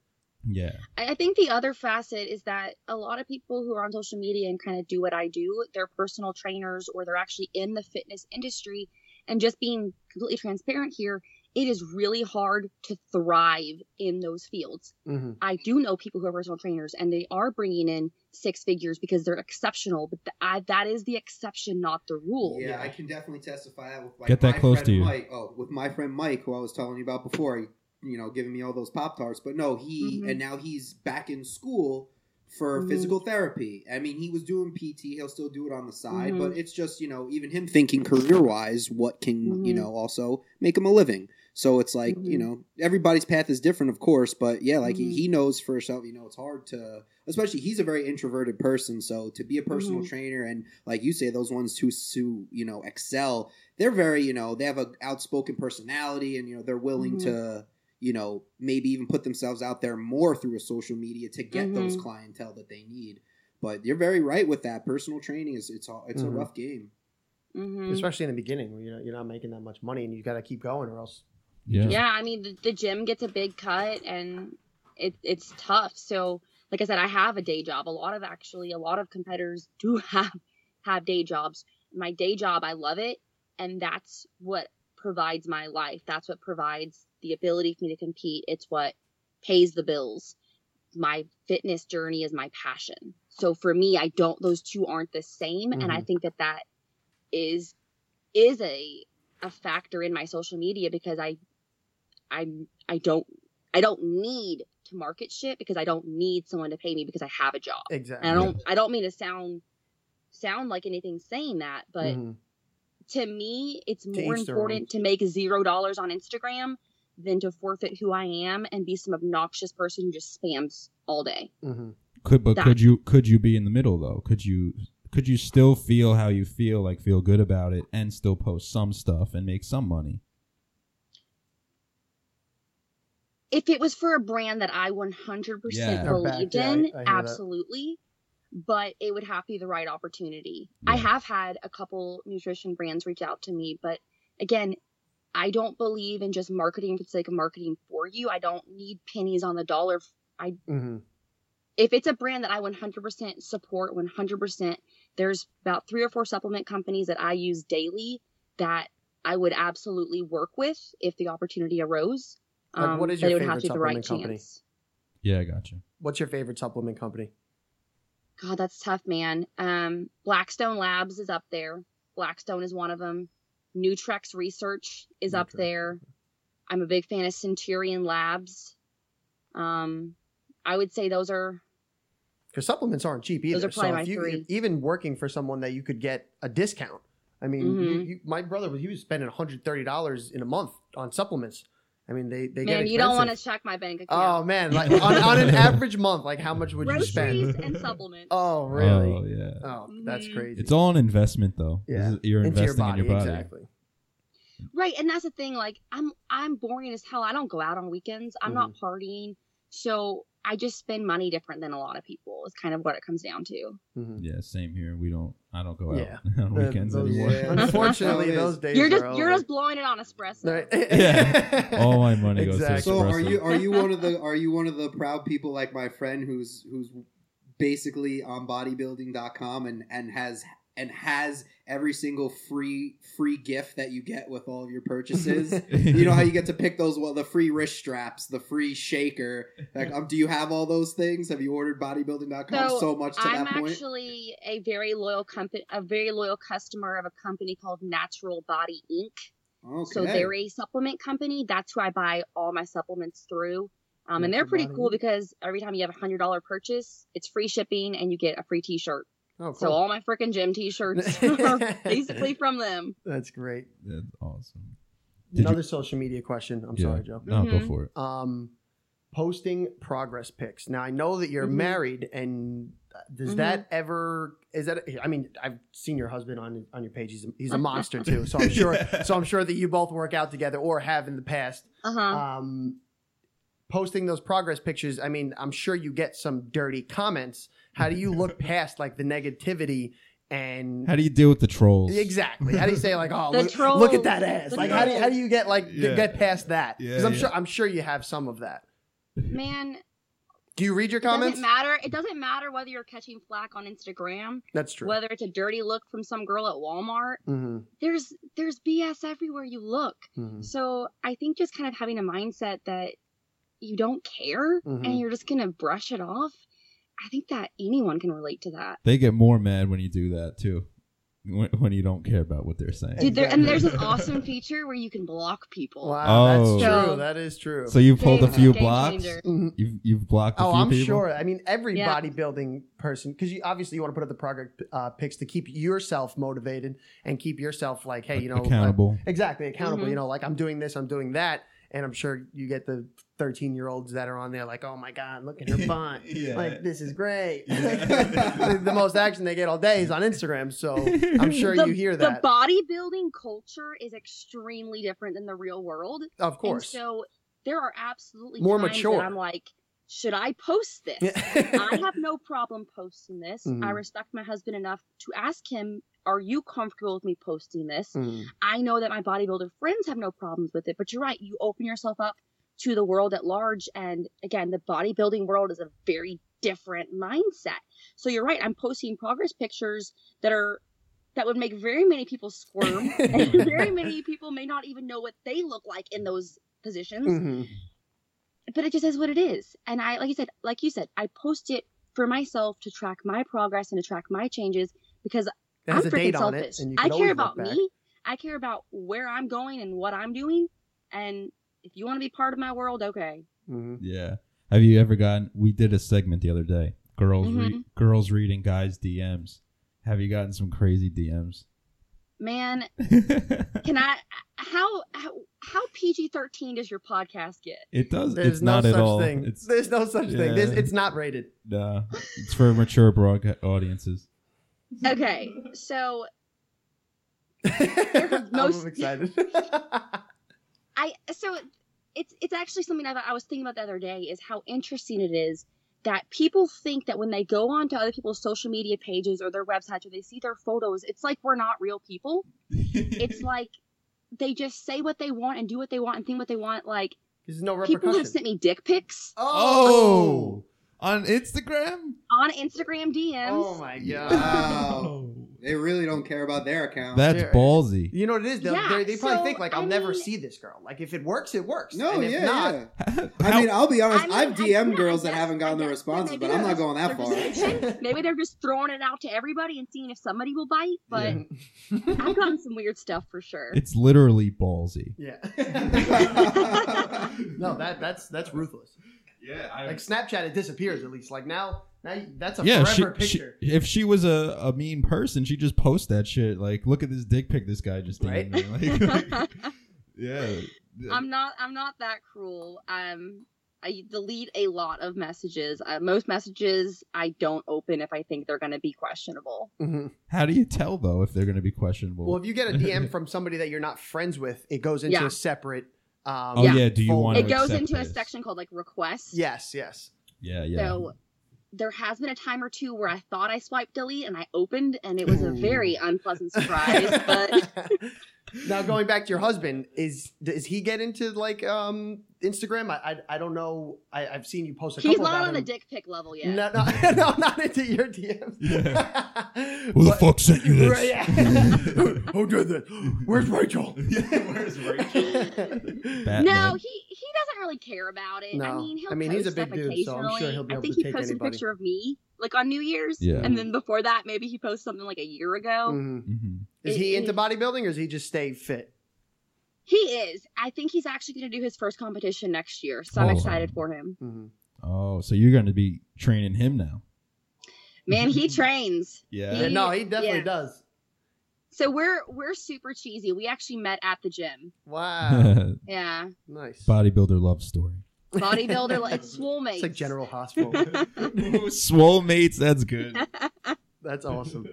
Yeah. I I think the other facet is that a lot of people who are on social media and kind of do what I do, they're personal trainers or they're actually in the fitness industry. And just being completely transparent here, it is really hard to thrive in those fields. Mm-hmm. I do know people who are personal trainers and they are bringing in six figures because they're exceptional, but th- I, that is the exception, not the rule. Yeah, I can definitely testify that with like Get that my close friend to you. Mike. Oh, with my friend Mike, who I was telling you about before, he, you know, giving me all those pop tarts. But no, he Mhm. and now he's back in school for Mhm. physical therapy. I mean, he was doing PT. He'll still do it on the side, Mhm. but it's just you know, even him thinking career wise, what can you Mhm. know also make him a living. So it's like you Mhm. know, everybody's path is different, of course, but yeah, like he, Mhm. he knows for himself. You know, it's hard to, especially he's a very introverted person. So to be a personal Mhm. trainer and like you say, those ones who who you know excel, they're very you know they have a outspoken personality and you know they're willing Mhm. to you know maybe even put themselves out there more through a social media to get those Mhm. clientele that they need. But you're very right with that. Personal training is it's a, it's a rough game. Especially in the beginning, when you're not, you're not making that much money and you got to keep going, or else. Yeah. Yeah, I mean the, the gym gets a big cut and it it's tough. So like I said, I have a day job. A lot of actually a lot of competitors *laughs* do have have day jobs. My day job, I love it, and that's what provides my life. That's what provides the ability for me to compete. It's what pays the bills. My fitness journey is my passion. So for me, I don't those two aren't the same and I Mhm. think that that is is a a factor in my social media because I I I don't I don't need to market shit because I don't need someone to pay me because I have a job. Exactly. And I don't I don't mean to sound sound like anything saying that, but Mhm. to me it's To more important to make zero dollars on Instagram than to forfeit who I am and be some obnoxious person who just spams all day. Mhm. Could but That- could you could you be in the middle though? Could you could you still feel how you feel, like feel good about it, and still post some stuff and make some money? If it was for a brand that I 100% Yeah. Believed back, yeah, I- in, I hear that. absolutely. But it would have to be the right opportunity. I have had a couple nutrition brands reach out to me, but again, I don't believe in just marketing for the sake of marketing for you. I don't need pennies on the dollar. I hmm if it's a brand that I 100% support, 100%, there's about three or four supplement companies that I use daily that I would absolutely work with if the opportunity arose. Like, what is your it would have favorite to be the right supplement company? chance. Yeah, I got you. What's your favorite supplement company? God, that's tough, man. Um, Blackstone Labs is up there. Blackstone is one of them. Nutrex Research is up there. I'm a big fan of Centurion Labs. Um, I would say those are Because supplements aren't cheap either. Those are probably so my if you three. even working for someone that you could get a discount. I mean, you, Mhm. you, my brother was he was spending 130 dollars in a month on supplements. I mean, they they man. get You don't want to check my bank account. Oh man, like on, on an *laughs* average month, like how much would you Groceries spend? and *laughs* supplements. Oh really? Oh yeah. Oh, that's Mhm. crazy. It's all an investment, though. Yeah. is- you're Into investing in your body. exactly. Right, and that's the thing. Like, I'm I'm boring as hell. I don't go out on weekends. I'm not Mm-hmm. partying, so I just spend money different than a lot of people. Is kind of what it comes down to. Mhm. Yeah, same here. We don't. I don't go out Yeah. *laughs* on The- weekends those- anymore. Yeah. *laughs* Unfortunately, That's how it those days You're just over. you're just blowing it on espresso. Right. *laughs* Yeah. All my money goes to Exactly. So are you are you one of the are you one of the proud people like my friend who's who's basically on bodybuilding.com and and has and has every single free free gift that you get with all of your purchases. *laughs* you know how you get to pick those well the free wrist straps, the free shaker. Like um, do you have all those things? Have you ordered bodybuilding.com so, So, much to I'm that point? I'm actually a very loyal company, a very loyal customer of a company called Natural Body Inc. Okay. So they're a supplement company. That's who I buy all my supplements through. Um, and they're pretty cool because every time you have a hundred dollar purchase, it's free shipping and you get a free T-shirt. Oh, So all my freaking gym T-shirts *laughs* are basically from them. That's great. That's awesome. Did you- Another social media question. I'm Yeah. sorry, Joe. No, go Mhm. for it. um, posting progress pics. Now I know that you're Mhm. married, and does Mhm. that ever? Is that? I mean, I've seen your husband on on your page. He's a, he's a *laughs* monster too. So I'm sure. *laughs* So I'm sure that you both work out together or have in the past. Uh huh. Um, posting those progress pictures. I mean, I'm sure you get some dirty comments. How do you look *laughs* past like the negativity? And How do you deal with the trolls? Exactly. How do you say like, oh, *laughs* look, trolls. look at that ass? The Like, how do, you, how do you get like Yeah. get past that? Yeah, Because I'm yeah. sure I'm sure you have some of that. Man, Do you read your it doesn't comments? matter. It doesn't matter whether you're catching flack on Instagram, That's true. whether it's a dirty look from some girl at Walmart. Mm-hmm. There's there's BS everywhere you look. hmm So I think just kind of having a mindset that you don't care Mhm. and you're just gonna brush it off. I think that anyone can relate to that. They get more mad when you do that too. When, when you don't care about what they're saying. Dude, there, and there's this Exactly. awesome feature where you can block people. Wow, Oh. that's true. So- that is true. So you pulled a few blocks. changer. Mhm. You've you've blocked a Oh, few I'm people. sure. I mean, every Yeah. bodybuilding person, because you obviously you want to put up the progress uh, pics to keep yourself motivated and keep yourself like, hey, you know, accountable. like- exactly accountable. Mhm. You know, like I'm doing this, I'm doing that, and I'm sure you get the 13 year olds that are on there like, oh my god, look at her *laughs* butt. Yeah. Like this is great. Yeah. *laughs* the, the most action they get all day is on Instagram, so I'm sure the, you hear that. the bodybuilding culture is extremely different than the real world. of course. And so there are absolutely More times mature. that I'm like, should I post this? *laughs* I have no problem posting this. I Mhm. respect my husband enough to ask him, are you comfortable with me posting this? Mhm. I know that my bodybuilder friends have no problems with it, but you're right. You open yourself up to the world at large. And again, the bodybuilding world is a very different mindset. So you're right. I'm posting progress pictures that are that would make very many people squirm *laughs* *laughs* and very many people may not even know what they look like in those positions Mhm. but it just is what it is. And I, like you said, like you said, I post it for myself to track my progress and to track my changes because It I'm has a freaking date on selfish. it, and you I care about me. I care about where I'm going and what I'm doing. And if you want to be part of my world, okay. Mhm. Yeah. Have you ever gotten? We did a segment the other day. Girls re- Mhm. girls reading guys' DMs. Have you gotten some crazy DMs? Man, *laughs* can I? How how, how PG thirteen does your podcast get? it does. There's it's no not such at all. thing. It's There's no such thing. There's, it's not rated. nah, It's for mature broad audiences. Okay, so *laughs* I'm most- *laughs* excited. I so it's it's actually something that I was thinking about the other day is how interesting it is that people think that when they go onto other people's social media pages or their websites or they see their photos, it's like we're not real people. It's *laughs* like they just say what they want and do what they want and think what they want. Like There's no people have sent me dick pics Oh, oh. On Instagram. on Instagram DMs. Oh my god. Wow. *laughs* They really don't care about their account. That's There- ballsy. You know what it is? They'll- Yeah, they they probably so, think like I I'll never mean- see this girl. Like if it works, it works. no, and if yeah, not, yeah. *laughs* I mean, I'll be honest. I mean, I've I- DM'd yeah, girls that guess- haven't gotten I the guess responses, maybe but I'm they're not going that just- far. they're just- *laughs* Maybe they're just throwing it out to everybody and seeing if somebody will bite. But I've gotten some weird stuff for sure. It's literally ballsy. yeah. no, that that's that's ruthless. Yeah, Like Snapchat, it disappears at least. Like now, now that's a yeah, forever she- picture. if she was a, a mean person, she'd just post that shit. Like, look at this dick pic this guy just did. Right? Like, like, *laughs* yeah. I'm not. I'm not that cruel. Um, I delete a lot of messages. Uh, most messages I don't open if I think they're going to be questionable. Mhm. How do you tell though if they're going to be questionable? Well, if you get a DM *laughs* from somebody that you're not friends with, it goes into Yeah. a separate. Um, oh Yeah. yeah, do you want It to goes accept into a section called like requests. Yes, yes. Yeah, yeah. So there has been a time or two where I thought I swiped delete and I opened and it was a very unpleasant surprise. but *laughs* now going back to your husband, is does he get into like um Instagram? I I, I don't know. I, I've seen you post a he's couple not about on the dick pic level yet. No, no, *laughs* no, not into your DMs. yeah. *laughs* Who the But- fuck sent you this? Right, yeah. *laughs* who, who did this? Where's Rachel? Where's Batman. No, he he doesn't really care about it. I No. mean, he'll I mean, he's a post big stuff dude, so I'm sure occasionally. he'll be I able think to he take posted anybody. a picture of me like on New Year's, Yeah. and then before that, maybe he posted something like a year ago. Mhm. Mhm. Is It- he into bodybuilding or is he just stay fit? He is. I think he's actually going to do his first competition next year, so I'm Oh. excited for him. Mm-hmm. Oh, so you're going to be training him now? Man, he trains. *laughs* Yeah. Yeah, no, he definitely yeah. does. So we're we're super cheesy. We actually met at the gym. Wow, *laughs* Yeah, nice. Bodybuilder love story. bodybuilder. *laughs* it's swole mates. It's like General Hospital. Swole mates, that's good. That's awesome.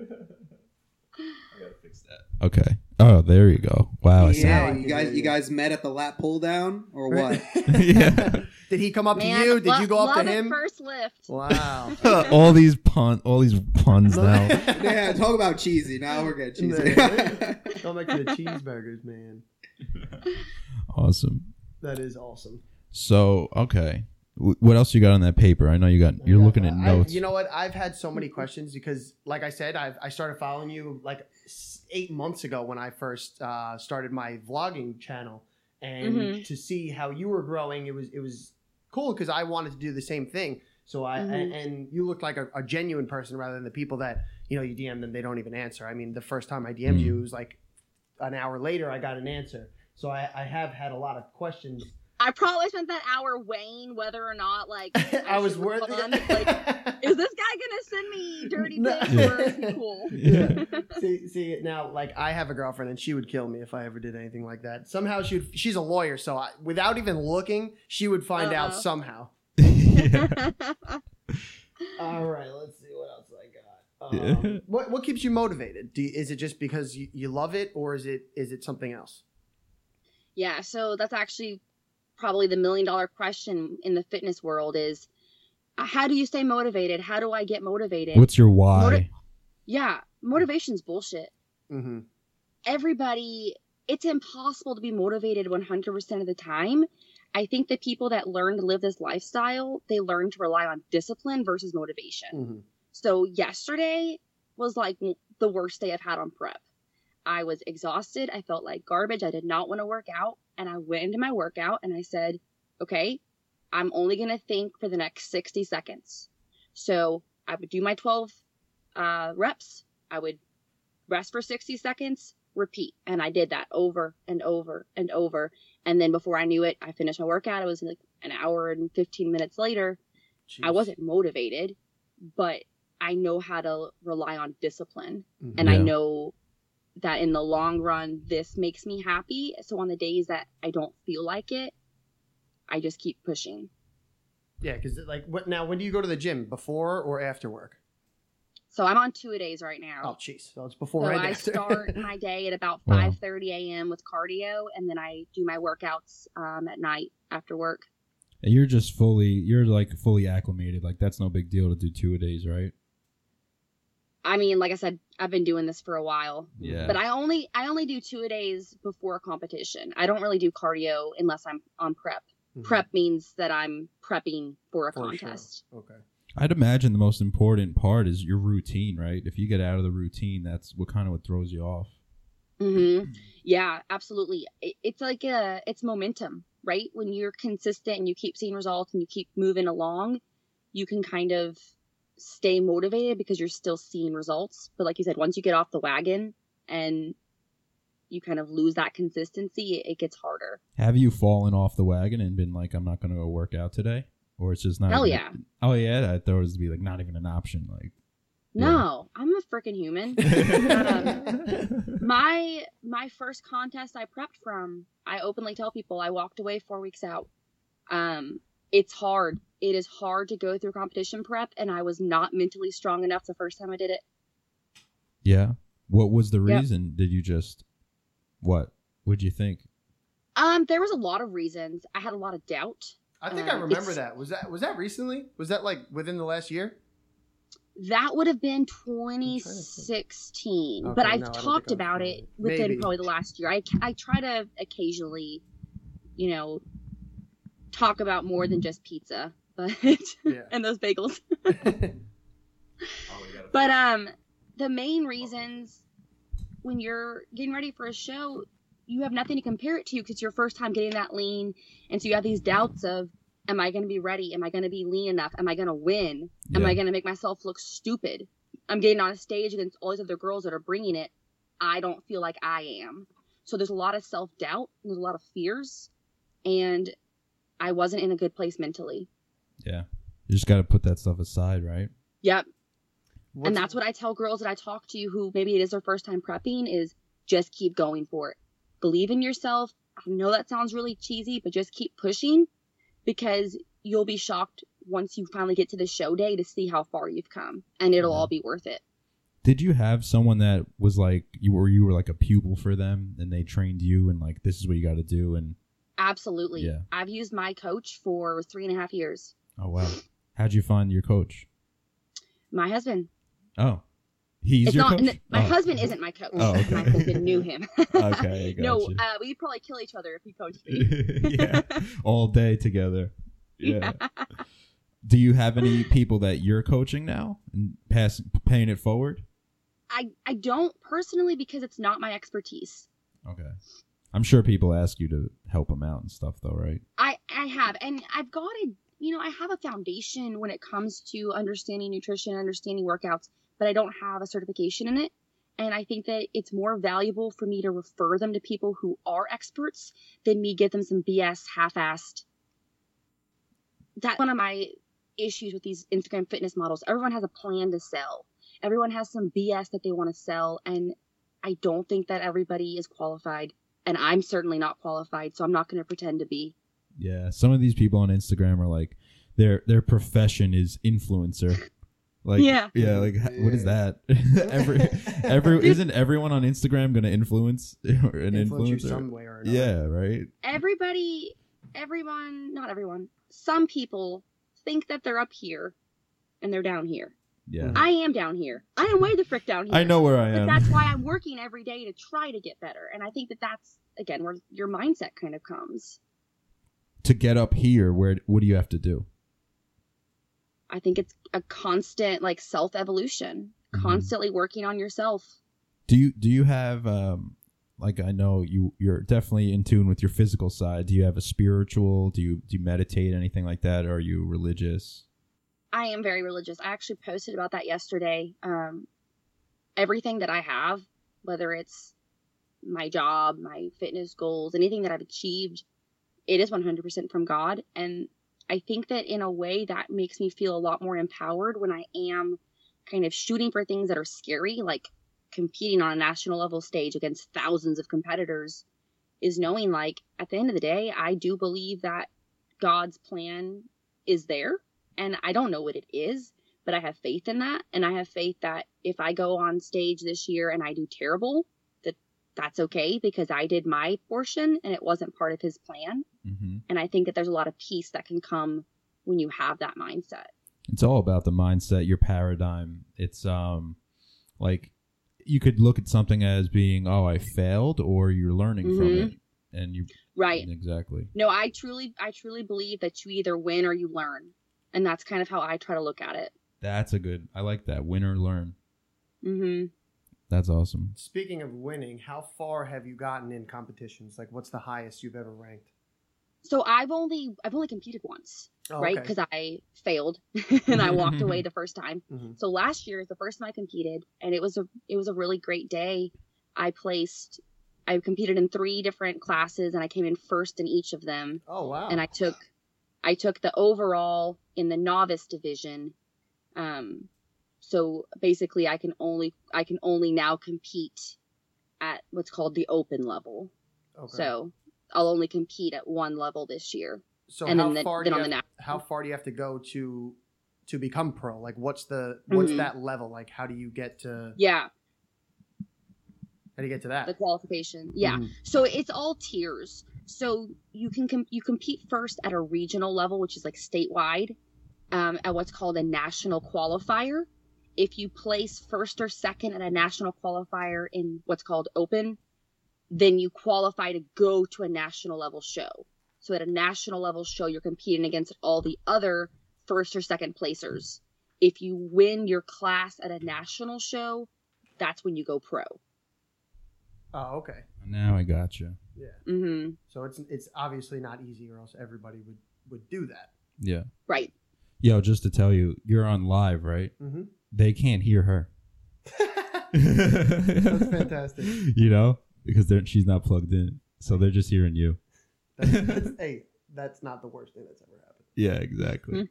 I gotta fix that. Okay. Oh, there you go. Wow. I Yeah. Yeah, you guys, you guys met at the lap pull down or what? *laughs* Yeah. *laughs* Did he come up Man, to you? Did lo- you go up love to at him? First lift. Wow. *laughs* all these pun, all these puns now. yeah, talk about cheesy. Now we're getting cheesy. Go back to the cheeseburgers, man. Awesome. That is awesome. So, okay. W- What else you got on that paper? I know you got. You're Yeah, looking at I- notes. you know what? I've had so many questions because, like I said, I've, I started following you like s- eight months ago when I first uh, started my vlogging channel, and Mhm. to see how you were growing, it was it was cool because I wanted to do the same thing. So I Mhm. and, and you looked like a, a genuine person rather than the people that you know you DM them they don't even answer. I mean, the first time I DM'd Mm. you, it was like an hour later I got an answer. So I, I have had a lot of questions. I probably spent that hour weighing whether or not like *laughs* I was should worth respond. it. Like, *laughs* is this guy gonna send me dirty No. pics or is he cool? Yeah. *laughs* see, see now, like I have a girlfriend, and she would kill me if I ever did anything like that. Somehow she would. She's a lawyer, so I, without even looking, she would find out Uh-oh. somehow. All right, let's see what else I got. Yeah. Um, what what keeps you motivated? Do you, is it just because you, you love it, or is it is it something else? Yeah, so that's actually probably the million dollar question in the fitness world is how do you stay motivated? How do I get motivated? What's your why? Motiv- yeah, motivation's bullshit. Mm-hmm. Everybody, it's impossible to be motivated 100% of the time. I think the people that learn to live this lifestyle, they learn to rely on discipline versus motivation. Mm-hmm. So yesterday was like the worst day I've had on prep. I was exhausted. I felt like garbage. I did not want to work out. And I went into my workout and I said, okay, I'm only going to think for the next 60 seconds. So I would do my 12 uh, reps. I would rest for 60 seconds, repeat. And I did that over and over and over. And then before I knew it, I finished my workout. It was like an hour and 15 minutes later. I wasn't motivated, but I know how to rely on discipline. Mm-hmm. And I know that in the long run, this makes me happy. So on the days that I don't feel like it, I just keep pushing. Yeah, because like what now? When do you go to the gym? Before or after work? So I'm on two a days right now. Oh, jeez. So it's before so right I after. start my *laughs* day at about Wow. 5:30 a.m. with cardio, and then I do my workouts um, at night after work. And you're just fully, you're like fully acclimated. Like that's no big deal to do two a days, right? I mean, like I said, I've been doing this for a while, Yeah. but I only I only do two a days before a competition. I don't really do cardio unless I'm on prep. Mhm. Prep means that I'm prepping for a For sure. contest. Okay. I'd imagine the most important part is your routine, right? If you get out of the routine, that's what kind of what throws you off. hmm Yeah, absolutely. It, it's like a it's momentum, right? When you're consistent and you keep seeing results and you keep moving along, you can kind of stay motivated because you're still seeing results. But like you said, once you get off the wagon and you kind of lose that consistency, it, gets harder. Have you fallen off the wagon and been like, I'm not going to go work out today? Or it's just not. Hell yeah. Oh, yeah. I thought it was be like not even an option. Like, Yeah. No, I'm a freaking human. *laughs* um, my my first contest I prepped from, I openly tell people I walked away four weeks out. Um, it's hard. It is hard to go through competition prep, and I was not mentally strong enough the first time I did it. yeah. What was the Yep. reason? Did you just, what? What'd you think? Um, there was a lot of reasons. I had a lot of doubt. I think I Um, remember that. Was that was that recently? Was that like within the last year? That would have been trying to think. 2016, Okay, but I I've don't talked about it it. within Maybe. probably the last year. I, I try to occasionally, you know, talk about more than just pizza, but *laughs* Yeah. and those bagels. *laughs* But um, the main reasons when you're getting ready for a show, you have nothing to compare it to because it's your first time getting that lean, and so you have these doubts of, am I going to be ready? Am I going to be lean enough? Am I going to win? Am Yeah. I going to make myself look stupid? I'm getting on a stage against all these other girls that are bringing it. I don't feel like I am. So there's a lot of self doubt. There's a lot of fears, and I wasn't in a good place mentally. Yeah. You just got to put that stuff aside, right? Yep. What's- and that's what I tell girls that I talk to who maybe it is their first time prepping is just keep going for it. Believe in yourself. I know that sounds really cheesy, but just keep pushing because you'll be shocked once you finally get to the show day to see how far you've come and it'll Yeah. all be worth it. Did you have someone that was like you were you were like a pupil for them and they trained you and like this is what you got to do and Absolutely. Yeah. I've used my coach for three and a half years. oh wow how'd you find your coach My husband. oh he's it's your not coach n- my Oh. husband isn't my coach. Oh, okay. My husband knew him. *laughs* okay *laughs* no, uh, we'd probably kill each other if he coached me. *laughs* yeah all day together yeah do you have any people that you're coaching now and pass paying it forward I, I don't personally because it's not my expertise. okay i'm sure people ask you to help them out and stuff though right I I have, and I've got a you know I have a foundation when it comes to understanding nutrition, understanding workouts, but I don't have a certification in it. And I think that it's more valuable for me to refer them to people who are experts than me give them some BS half-assed. That's one of my issues with these Instagram fitness models. Everyone has a plan to sell. Everyone has some BS that they want to sell, and I don't think that everybody is qualified. And I'm certainly not qualified, so I'm not going to pretend to be. Yeah, some of these people on Instagram are like their their profession is influencer. Like Yeah. yeah, like h- what is that? *laughs* every every *laughs* isn't everyone on Instagram going to influence *laughs* or an influence you influencer? some way or another. Yeah, right. everybody everyone not everyone some people think that they're up here and they're down here Yeah. i am down here i am way the frick down here I know where I but am. that's why i'm *laughs* working every day to try to get better and i think that that's again where your mindset kind of comes to get up here, where what do you have to do? i think it's a constant like self evolution Mhm. constantly working on yourself Do you do you have um like I know you you're definitely in tune with your physical side. Do you have a spiritual? Do you do you meditate anything like that? Or are you religious? I am very religious. I actually posted about that yesterday. Um, everything that I have, whether it's my job, my fitness goals, anything that I've achieved, it is 100% from God. And I think that in a way that makes me feel a lot more empowered when I am kind of shooting for things that are scary, like competing on a national level stage against thousands of competitors, is knowing like at the end of the day, I do believe that God's plan is there and I don't know what it is, but I have faith in that. And I have faith that if I go on stage this year and I do terrible, that that's okay because I did my portion and it wasn't part of his plan. hmm And I think that there's a lot of peace that can come when you have that mindset. It's all about the mindset, your paradigm. It's um like you could look at something as being, oh, I failed, or you're learning from Mhm. it, and you Right. exactly. No, I truly, I truly believe that you either win or you learn. And that's kind of how I try to look at it. That's a good. I like that. Win or learn. hmm That's awesome. Speaking of winning, how far have you gotten in competitions? Like, what's the highest you've ever ranked? So I've only, I've only competed once, Oh, right? okay. Because I failed *laughs* and I walked away the first time. *laughs* Mhm. So last year is the first time I competed, and it was a, it was a really great day. I placed, I competed in three different classes, and I came in first in each of them. Oh wow! and I took I took the overall in the novice division. Um, so basically, I can only I can only now compete at what's called the open level. Okay. So I'll only compete at one level this year, so and how then the- far then do you on the have, next- how far do you have to go to to become pro? Like, what's the what's Mhm. that level? Like, how do you get to yeah, how do you get to that? the qualification. Yeah, Mhm. so it's all tiers. So you can com- you compete first at a regional level, which is like statewide, um, at what's called a national qualifier. If you place first or second at a national qualifier in what's called open, then you qualify to go to a national level show. So at a national level show, you're competing against all the other first or second placers. If you win your class at a national show, that's when you go pro. Oh, okay. Now I got you. Yeah. hmm So it's it's obviously not easy, or else everybody would would do that. Yeah. Right. Yo, just to tell you, you're on live, right? Mm-hmm. They can't hear her. *laughs* *laughs* That's fantastic. You know, because they're she's not plugged in, so they're just hearing you. That's, *laughs* that's, hey, that's not the worst thing that's ever happened. Yeah, exactly.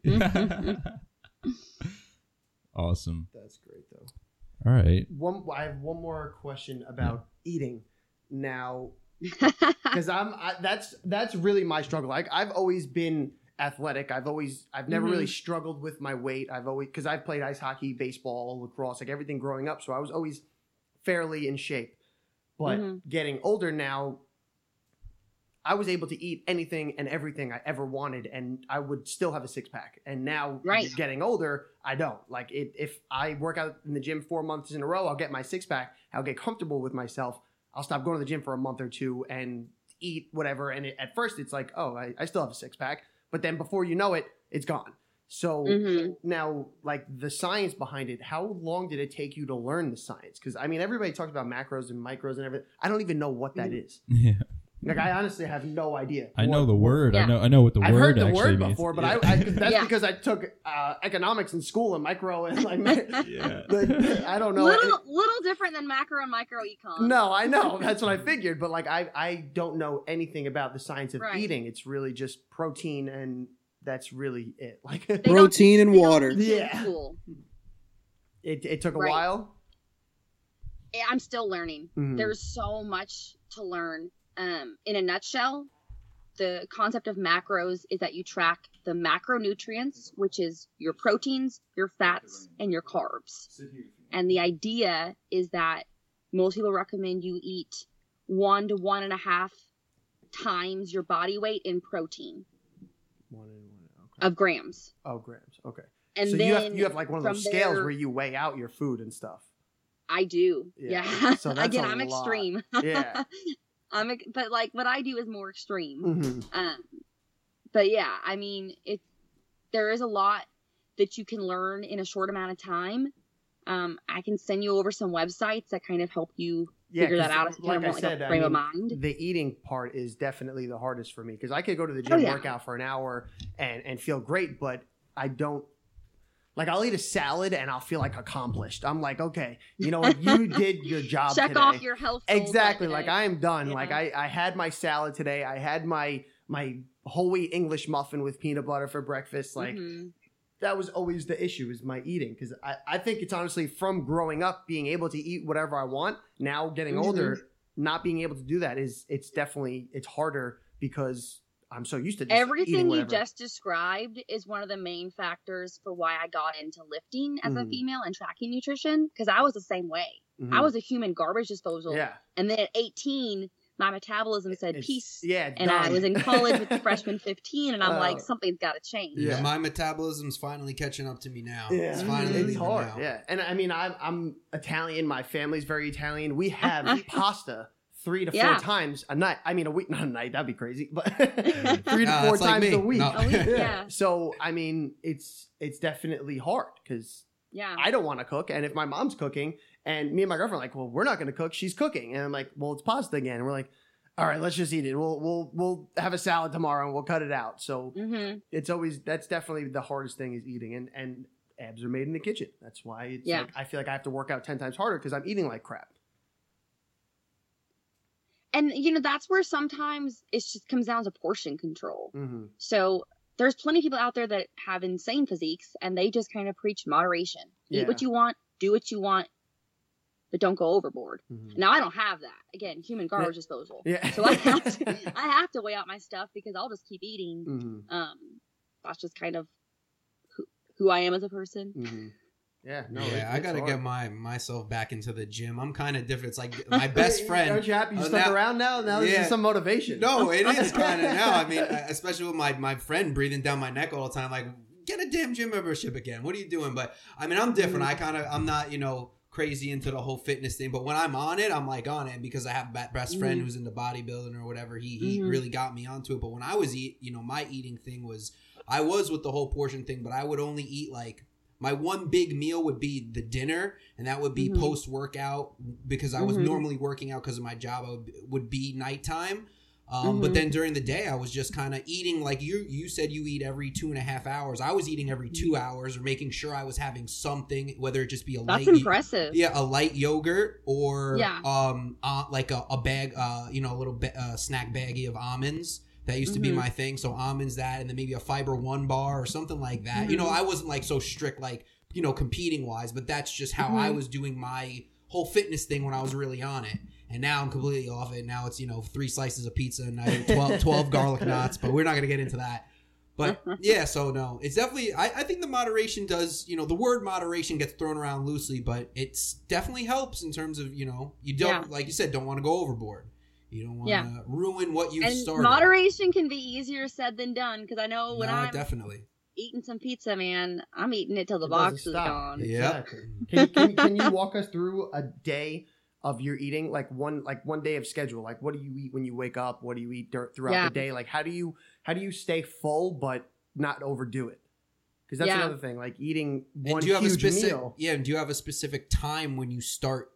awesome. That's great though. All right. One, I have one more question about eating. Now, *laughs* because I'm I, that's that's really my struggle. Like I've always been athletic. I've always I've never Mhm. really struggled with my weight. I've always because I've played ice hockey, baseball, lacrosse, like everything growing up. So I was always fairly in shape. But Mhm. getting older now, I was able to eat anything and everything I ever wanted, and I would still have a six pack. And now, Right. getting older, I don't. Like it, if I work out in the gym four months in a row, I'll get my six pack. I'll get comfortable with myself. I'll stop going to the gym for a month or two and eat whatever. And it, at first, it's like, oh, I, I still have a six pack, but then before you know it, it's gone. So Mhm. now, like the science behind it, how long did it take you to learn the science? Because I mean, everybody talks about macros and micros and everything. I don't even know what that Mhm. *laughs* Yeah. Like I honestly have no idea. I know the word. I know. I know what the word. I've heard the actually word means. before, but yeah. I, I that's Yeah. because I took uh, economics in school and micro and like *laughs* yeah. *laughs* like, I don't know. little little different than macro and micro econ. No, I know. That's what I figured. But like, I I don't know anything about the science of Right. eating. It's really just protein, and that's really it. *laughs* Like, They Protein and water. it Yeah. school. it it took a Right. while. Eh, I'm still learning. Mhm. There's so much to learn. Um, in a nutshell, the concept of macros is that you track the macronutrients, which is your proteins, your fats, and your carbs. And the idea is that most people recommend you eat one to one and a half times your body weight in protein One and one. Okay. of grams. oh, grams. Okay. And so then you have you have like one of those scales there- where you weigh out your food and stuff. I do. Yeah. Yeah. So *laughs* that's Again, a I'm lot. extreme. Yeah. *laughs* I'm, but like what I do is more extreme. hmm Um, but yeah, I mean, it there is a lot that you can learn in a short amount of time. Um, I can send you over some websites that kind of help you Yeah. figure that out if you like I said, like I a frame of mean, mind. the eating part is definitely the hardest for me because I could go to the Oh, gym, yeah. work out for an hour, and and feel great, but I don't. Like I'll eat a salad and I'll feel like accomplished. I'm like, okay, you know what? You *laughs* did your job Check today. off your health. exactly. Like. I am done. Yeah. Like I I had my salad today. I had my my whole wheat English muffin with peanut butter for breakfast. Like Mhm. that was always the issue is my eating because I, I think it's honestly from growing up being able to eat whatever I want now getting Mhm. older not being able to do that is it's definitely it's harder because I'm so used to just Everything you just described is one of the main factors for why I got into lifting as a Mhm. female and tracking nutrition because I was the same way. I Mhm. was a human garbage disposal. yeah, And then at 18, my metabolism said It's- peace. Yeah, And I was in college with the *laughs* freshman 15, and I'm Oh. like, something's got to change. Yeah. Yeah, my metabolism's finally catching up to me now. Yeah, It's finally it's hard. now. Yeah, and I mean, I'm I'm Italian. My family's very Italian. We have *laughs* pasta three to four times a night. I mean, a week, *laughs* not a night. That'd be crazy, but *laughs* *laughs* three to Nah, four it's like times a week. No. A week, yeah. So I mean, it's it's definitely hard because Yeah. I don't want to cook, and if my mom's cooking, and me and my girlfriend are like, well, we're not going to cook. She's cooking, and I'm like, well, it's pasta again. And we're like, all right, let's just eat it. We'll we'll we'll have a salad tomorrow, and we'll cut it out. So hmm it's always that's definitely the hardest thing is eating and and abs are made in the kitchen that's why it's Yeah. like i feel like i have to work out 10 times harder because i'm eating like crap And, you know, that's where sometimes it just comes down to portion control. mm-hmm. So there's plenty of people out there that have insane physiques and they just kind of preach moderation. Yeah. Eat what you want, do what you want, but don't go overboard. Mm-hmm. Now I don't have that. Again, human garbage disposal. yeah So I have to *laughs* I have to weigh out my stuff because I'll just keep eating. mm-hmm. Um that's just kind of who, who I am as a person. Mm-hmm. yeah no yeah, it's- I gotta hard. get my myself back into the gym. I'm kind of different. It's like *laughs* my best friend. aren't you happy you Oh, stuck now- around now now this Yeah. is some motivation No, it *laughs* is kind of now. I mean, uh, especially with my my friend breathing down my neck all the time. Like, get a damn gym membership again. What are you doing? But I mean, I'm different. I kind of I'm not you know crazy into the whole fitness thing. But when I'm on it, I'm like on it because I have a best friend Mhm. who's into bodybuilding or whatever. He he Mhm. really got me onto it. But when I was eat, you know, my eating thing was I was with the whole portion thing, but I would only eat like. My one big meal would be the dinner, and that would be Mhm. post workout because I was Mhm. normally working out because of my job. Would, would be nighttime, um, But Mhm. then during the day, I was just kind of eating like you. You said you eat every two and a half hours. I was eating every two hours, or making sure I was having something, whether it just be a That's light, impressive. yeah, a light yogurt or Yeah. um, uh, like a, a bag, uh, you know, a little ba- uh, snack baggie of almonds. That used to be Mhm. my thing. So almonds, that, and then maybe a fiber one bar or something like that. You know, Mhm. I wasn't like so strict, like you know, competing wise, but that's just how I Mhm. was doing my whole fitness thing when I was really on it. And now I'm completely off it. Now it's, you know, three slices of pizza and I 12, 12 garlic *laughs* knots, but we're not going to get into that. But *laughs* yeah, so no, it's definitely, I, I think the moderation does, you know, the word moderation gets thrown around loosely, but it's definitely helps in terms of, you know, you don't, Yeah. like you said, don't want to go overboard. You don't want to Yeah. ruin what you've and started. moderation can be easier said than done because I know when No, I'm definitely. eating some pizza, man, I'm eating it till the It box is stop. gone. Yeah. Exactly. *laughs* Can, can, can you walk us through a day of your eating, like one like one day of schedule? Like, what do you eat when you wake up? What do you eat dur- throughout Yeah. the day? Like, how do you how do you stay full but not overdo it? Because that's Yeah. another thing. Like eating And one do you have a huge specific meal. yeah? And do you have a specific time when you start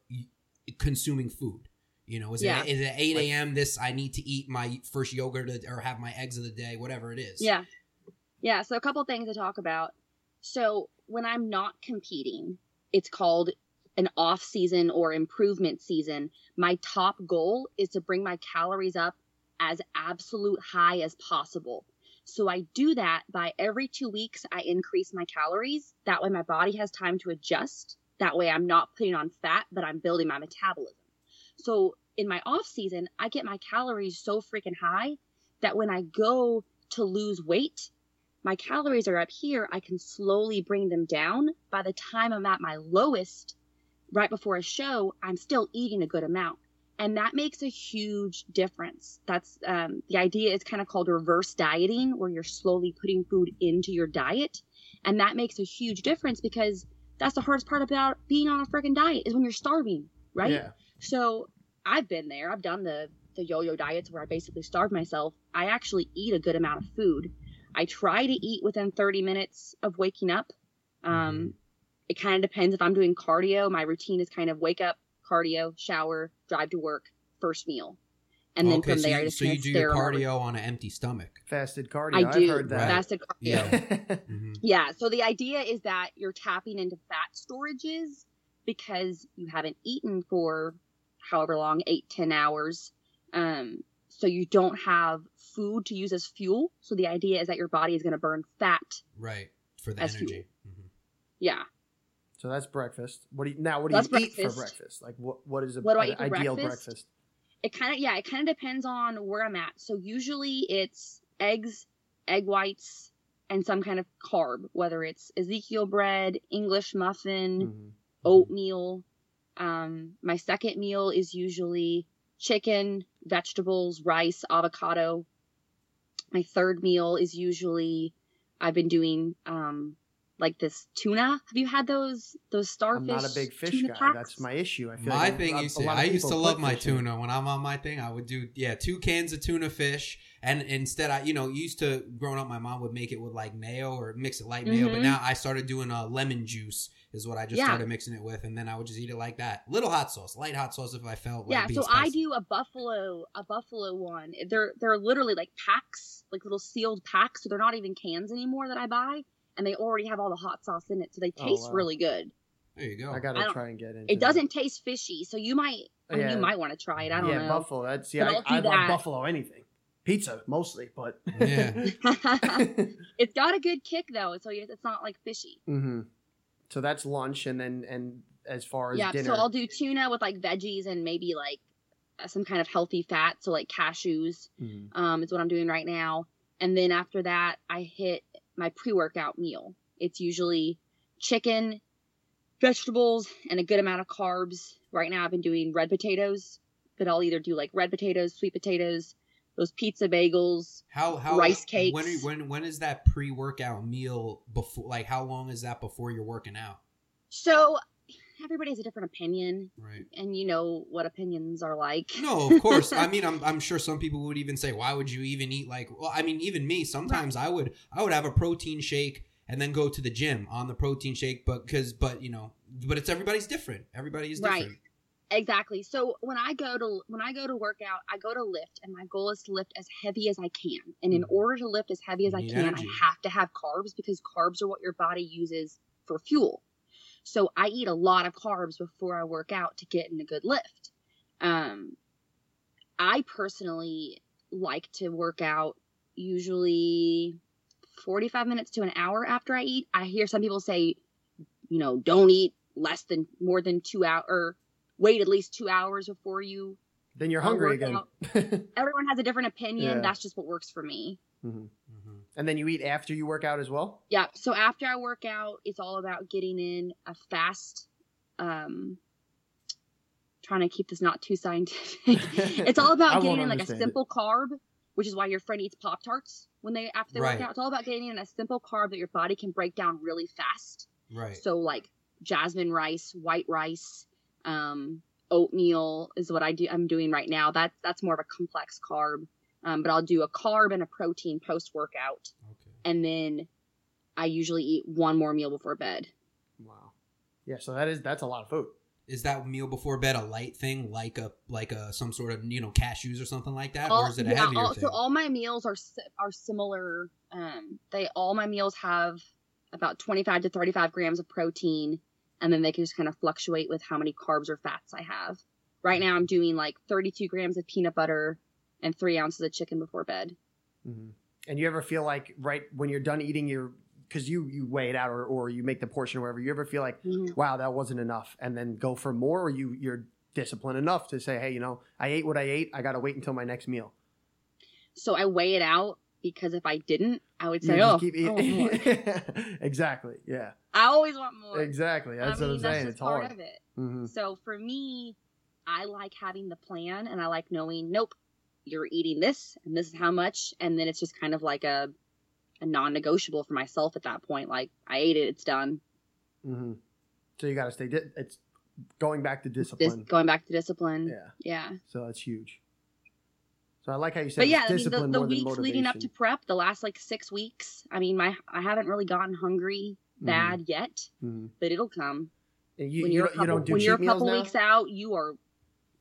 consuming food? You know, is Yeah. it is it eight a.m. This I need to eat my first yogurt or have my eggs of the day, whatever it is. Yeah. Yeah. So, a couple things to talk about. So, when I'm not competing, it's called an off season or improvement season. My top goal is to bring my calories up as absolute high as possible. So, I do that by every two weeks, I increase my calories. That way, my body has time to adjust. That way, I'm not putting on fat, but I'm building my metabolism. So, in my off season, I get my calories so freaking high that when I go to lose weight, my calories are up here. I can slowly bring them down. By the time I'm at my lowest, right before a show, I'm still eating a good amount. And that makes a huge difference. That's um, the idea is kind of called reverse dieting, where you're slowly putting food into your diet. And that makes a huge difference because that's the hardest part about being on a freaking diet is when you're starving, right? Yeah. So I've been there. I've done the the yo-yo diets where I basically starve myself. I actually eat a good amount of food. I try to eat within 30 minutes of waking up. Um, It kind of depends if I'm doing cardio. My routine is kind of wake up, cardio, shower, drive to work, first meal, and then okay, from so there I you, just so you do your on my- cardio on an empty stomach. Fasted cardio. I I've do. heard that. Fasted cardio. Yeah. *laughs* hmm Yeah. So the idea is that you're tapping into fat storages because you haven't eaten for however long, eight, ten hours. Um, so you don't have food to use as fuel. So the idea is that your body is going to burn fat. Right for the As energy. Mhm. Yeah. so that's breakfast. What do you now? What do That's you eat for breakfast. breakfast? Like what? What is a, What do I an eat ideal breakfast? breakfast? It kind of, yeah, it kind of depends on where I'm at. So usually it's eggs, egg whites, and some kind of carb, whether it's Ezekiel bread, English muffin, Mhm. oatmeal. Um, my second meal is usually chicken, vegetables, rice, avocado. My third meal is usually I've been doing um, like this tuna. Have you had those those StarKist? I'm StarKist? not a big fish guy. packs? That's my issue. I feel My like thing a- used a to, lot I used to love my fishing. tuna. When I'm on my thing, I would do yeah two cans of tuna fish, and instead I you know used to growing up, my mom would make it with like mayo or mix it light mayo, but Mhm. now I started doing uh, lemon juice is what I just Yeah. started mixing it with, and then I would just eat it like that. Little hot sauce, light hot sauce if I felt like yeah, being so I do a buffalo a buffalo one. They're they're literally like packs, like little sealed packs, so they're not even cans anymore that I buy, and they already have all the hot sauce in it, so they Oh, taste wow. really good. There you go. I I gotta don't- try and get into It that. doesn't taste fishy, so you might I mean, Yeah. you might want to try it. I don't yeah, know. buffalo. That's yeah. But I, I'll I like that. buffalo anything. Pizza mostly, but *laughs* Yeah. *laughs* it's got a good kick though, so it's not like fishy. Mm-hmm. So that's lunch, and then and as far as Yeah, dinner, so I'll do tuna with like veggies and maybe like uh, some kind of healthy fat, so like cashews Mhm. um, is what I'm doing right now. And then after that, I hit my pre workout meal. It's usually chicken, vegetables, and a good amount of carbs. Right now, I've been doing red potatoes, but I'll either do like red potatoes, sweet potatoes, those pizza bagels. How how Rice cakes. When when when is that pre workout meal before? Like how long is that before you're working out? So everybody has a different opinion, Right. and you know what opinions are like. No, of course. I *laughs* mean, I'm, I'm sure some people would even say, "Why would you even eat like?" Well, I mean, even me. Sometimes I would I would have a protein shake and then go to the gym on the protein shake, but because but you know, but it's everybody's different. Everybody is Right. Exactly. So when I go to when I go to work out, I go to lift, and my goal is to lift as heavy as I can. And in Mhm. order to lift as heavy as I can, energy. I have to have carbs because carbs are what your body uses for fuel. So I eat a lot of carbs before I work out to get in a good lift. Um, I personally like to work out usually 45 minutes to an hour after I eat. I hear some people say, you know, don't eat less than more than two hours or wait at least two hours before you. then you're hungry again. Everyone has a different opinion. *laughs* Yeah. That's just what works for me. Mhm. And then you eat after you work out as well. Yeah. So after I work out, it's all about getting in a fast, um, trying to keep this not too scientific. *laughs* it's all about getting in like a understand it. simple carb, which is why your friend eats Pop Tarts when they after they Right. work out. It's all about getting in a simple carb that your body can break down really fast. Right. So like jasmine rice, white rice, um, oatmeal is what I do. I'm doing right now. That that's more of a complex carb. Um, but I'll do a carb and a protein post workout, okay. and then I usually eat one more meal before bed. Wow. Yeah. So that is that's a lot of food. Is that meal before bed a light thing, like a like a some sort of you know cashews or something like that, All- or is it a yeah, heavier all- thing? So all my meals are are similar. Um, they all my meals have about 25 to 35 grams of protein, and then they can just kind of fluctuate with how many carbs or fats I have. Right now, I'm doing like 32 grams of peanut butter and three ounces of chicken before bed. hmm And you ever feel like right when you're done eating your because you you weigh it out or, or you make the portion or whatever. You ever feel like wow that wasn't enough and then go for more or you you're disciplined enough to say hey you know I ate what I ate I got to wait until my next meal. So I weigh it out because if I didn't, I would say, "Oh, keep I want more." *laughs* exactly. Yeah. I always want more." Exactly. That's I mean, what I'm that's saying. It's part hard. of it. hmm So for me, I like having the plan and I like knowing, nope, you're eating this and this is how much. And then it's just kind of like a, a non negotiable for myself at that point. Like, I ate it, it's done. hmm So you got to stay. Di- it's going back to Dis- discipline. going back to discipline. yeah. Yeah. So that's huge. So I like how you said But yeah, I mean, the, the weeks leading up to prep, the last like six weeks, I mean, my I haven't really gotten hungry bad yet, Mhm. but it'll come. And you, when you, you're don't, a you couple, don't do when you're a couple now? weeks out, you are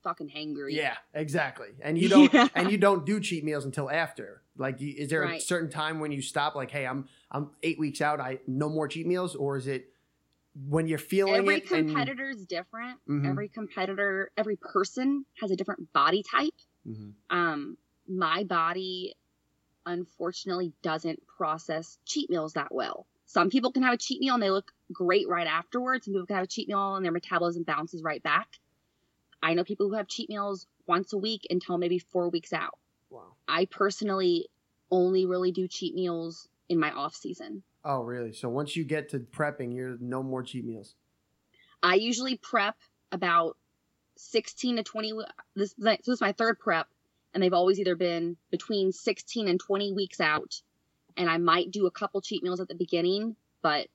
fucking hangry. Yeah, exactly. And you *laughs* don't Yeah. and you don't do cheat meals until after. Like, is there a certain time when you stop? Like, hey, I'm I'm eight weeks out. I no more cheat meals, or is it when you're feeling every it? and- competitor is different. Mhm. Every competitor, every person has a different body type. Mhm. Um, my body unfortunately doesn't process cheat meals that well. Some people can have a cheat meal and they look great right afterwards. Some people can have a cheat meal and their metabolism bounces right back. I know people who have cheat meals once a week until maybe four weeks out. Wow. I personally only really do cheat meals in my off season. Oh, really? So once you get to prepping, you're no more cheat meals. I usually prep about 16 to 20 this so this is my third prep and they've always either been between 16 and 20 weeks out and I might do a couple cheat meals at the beginning, but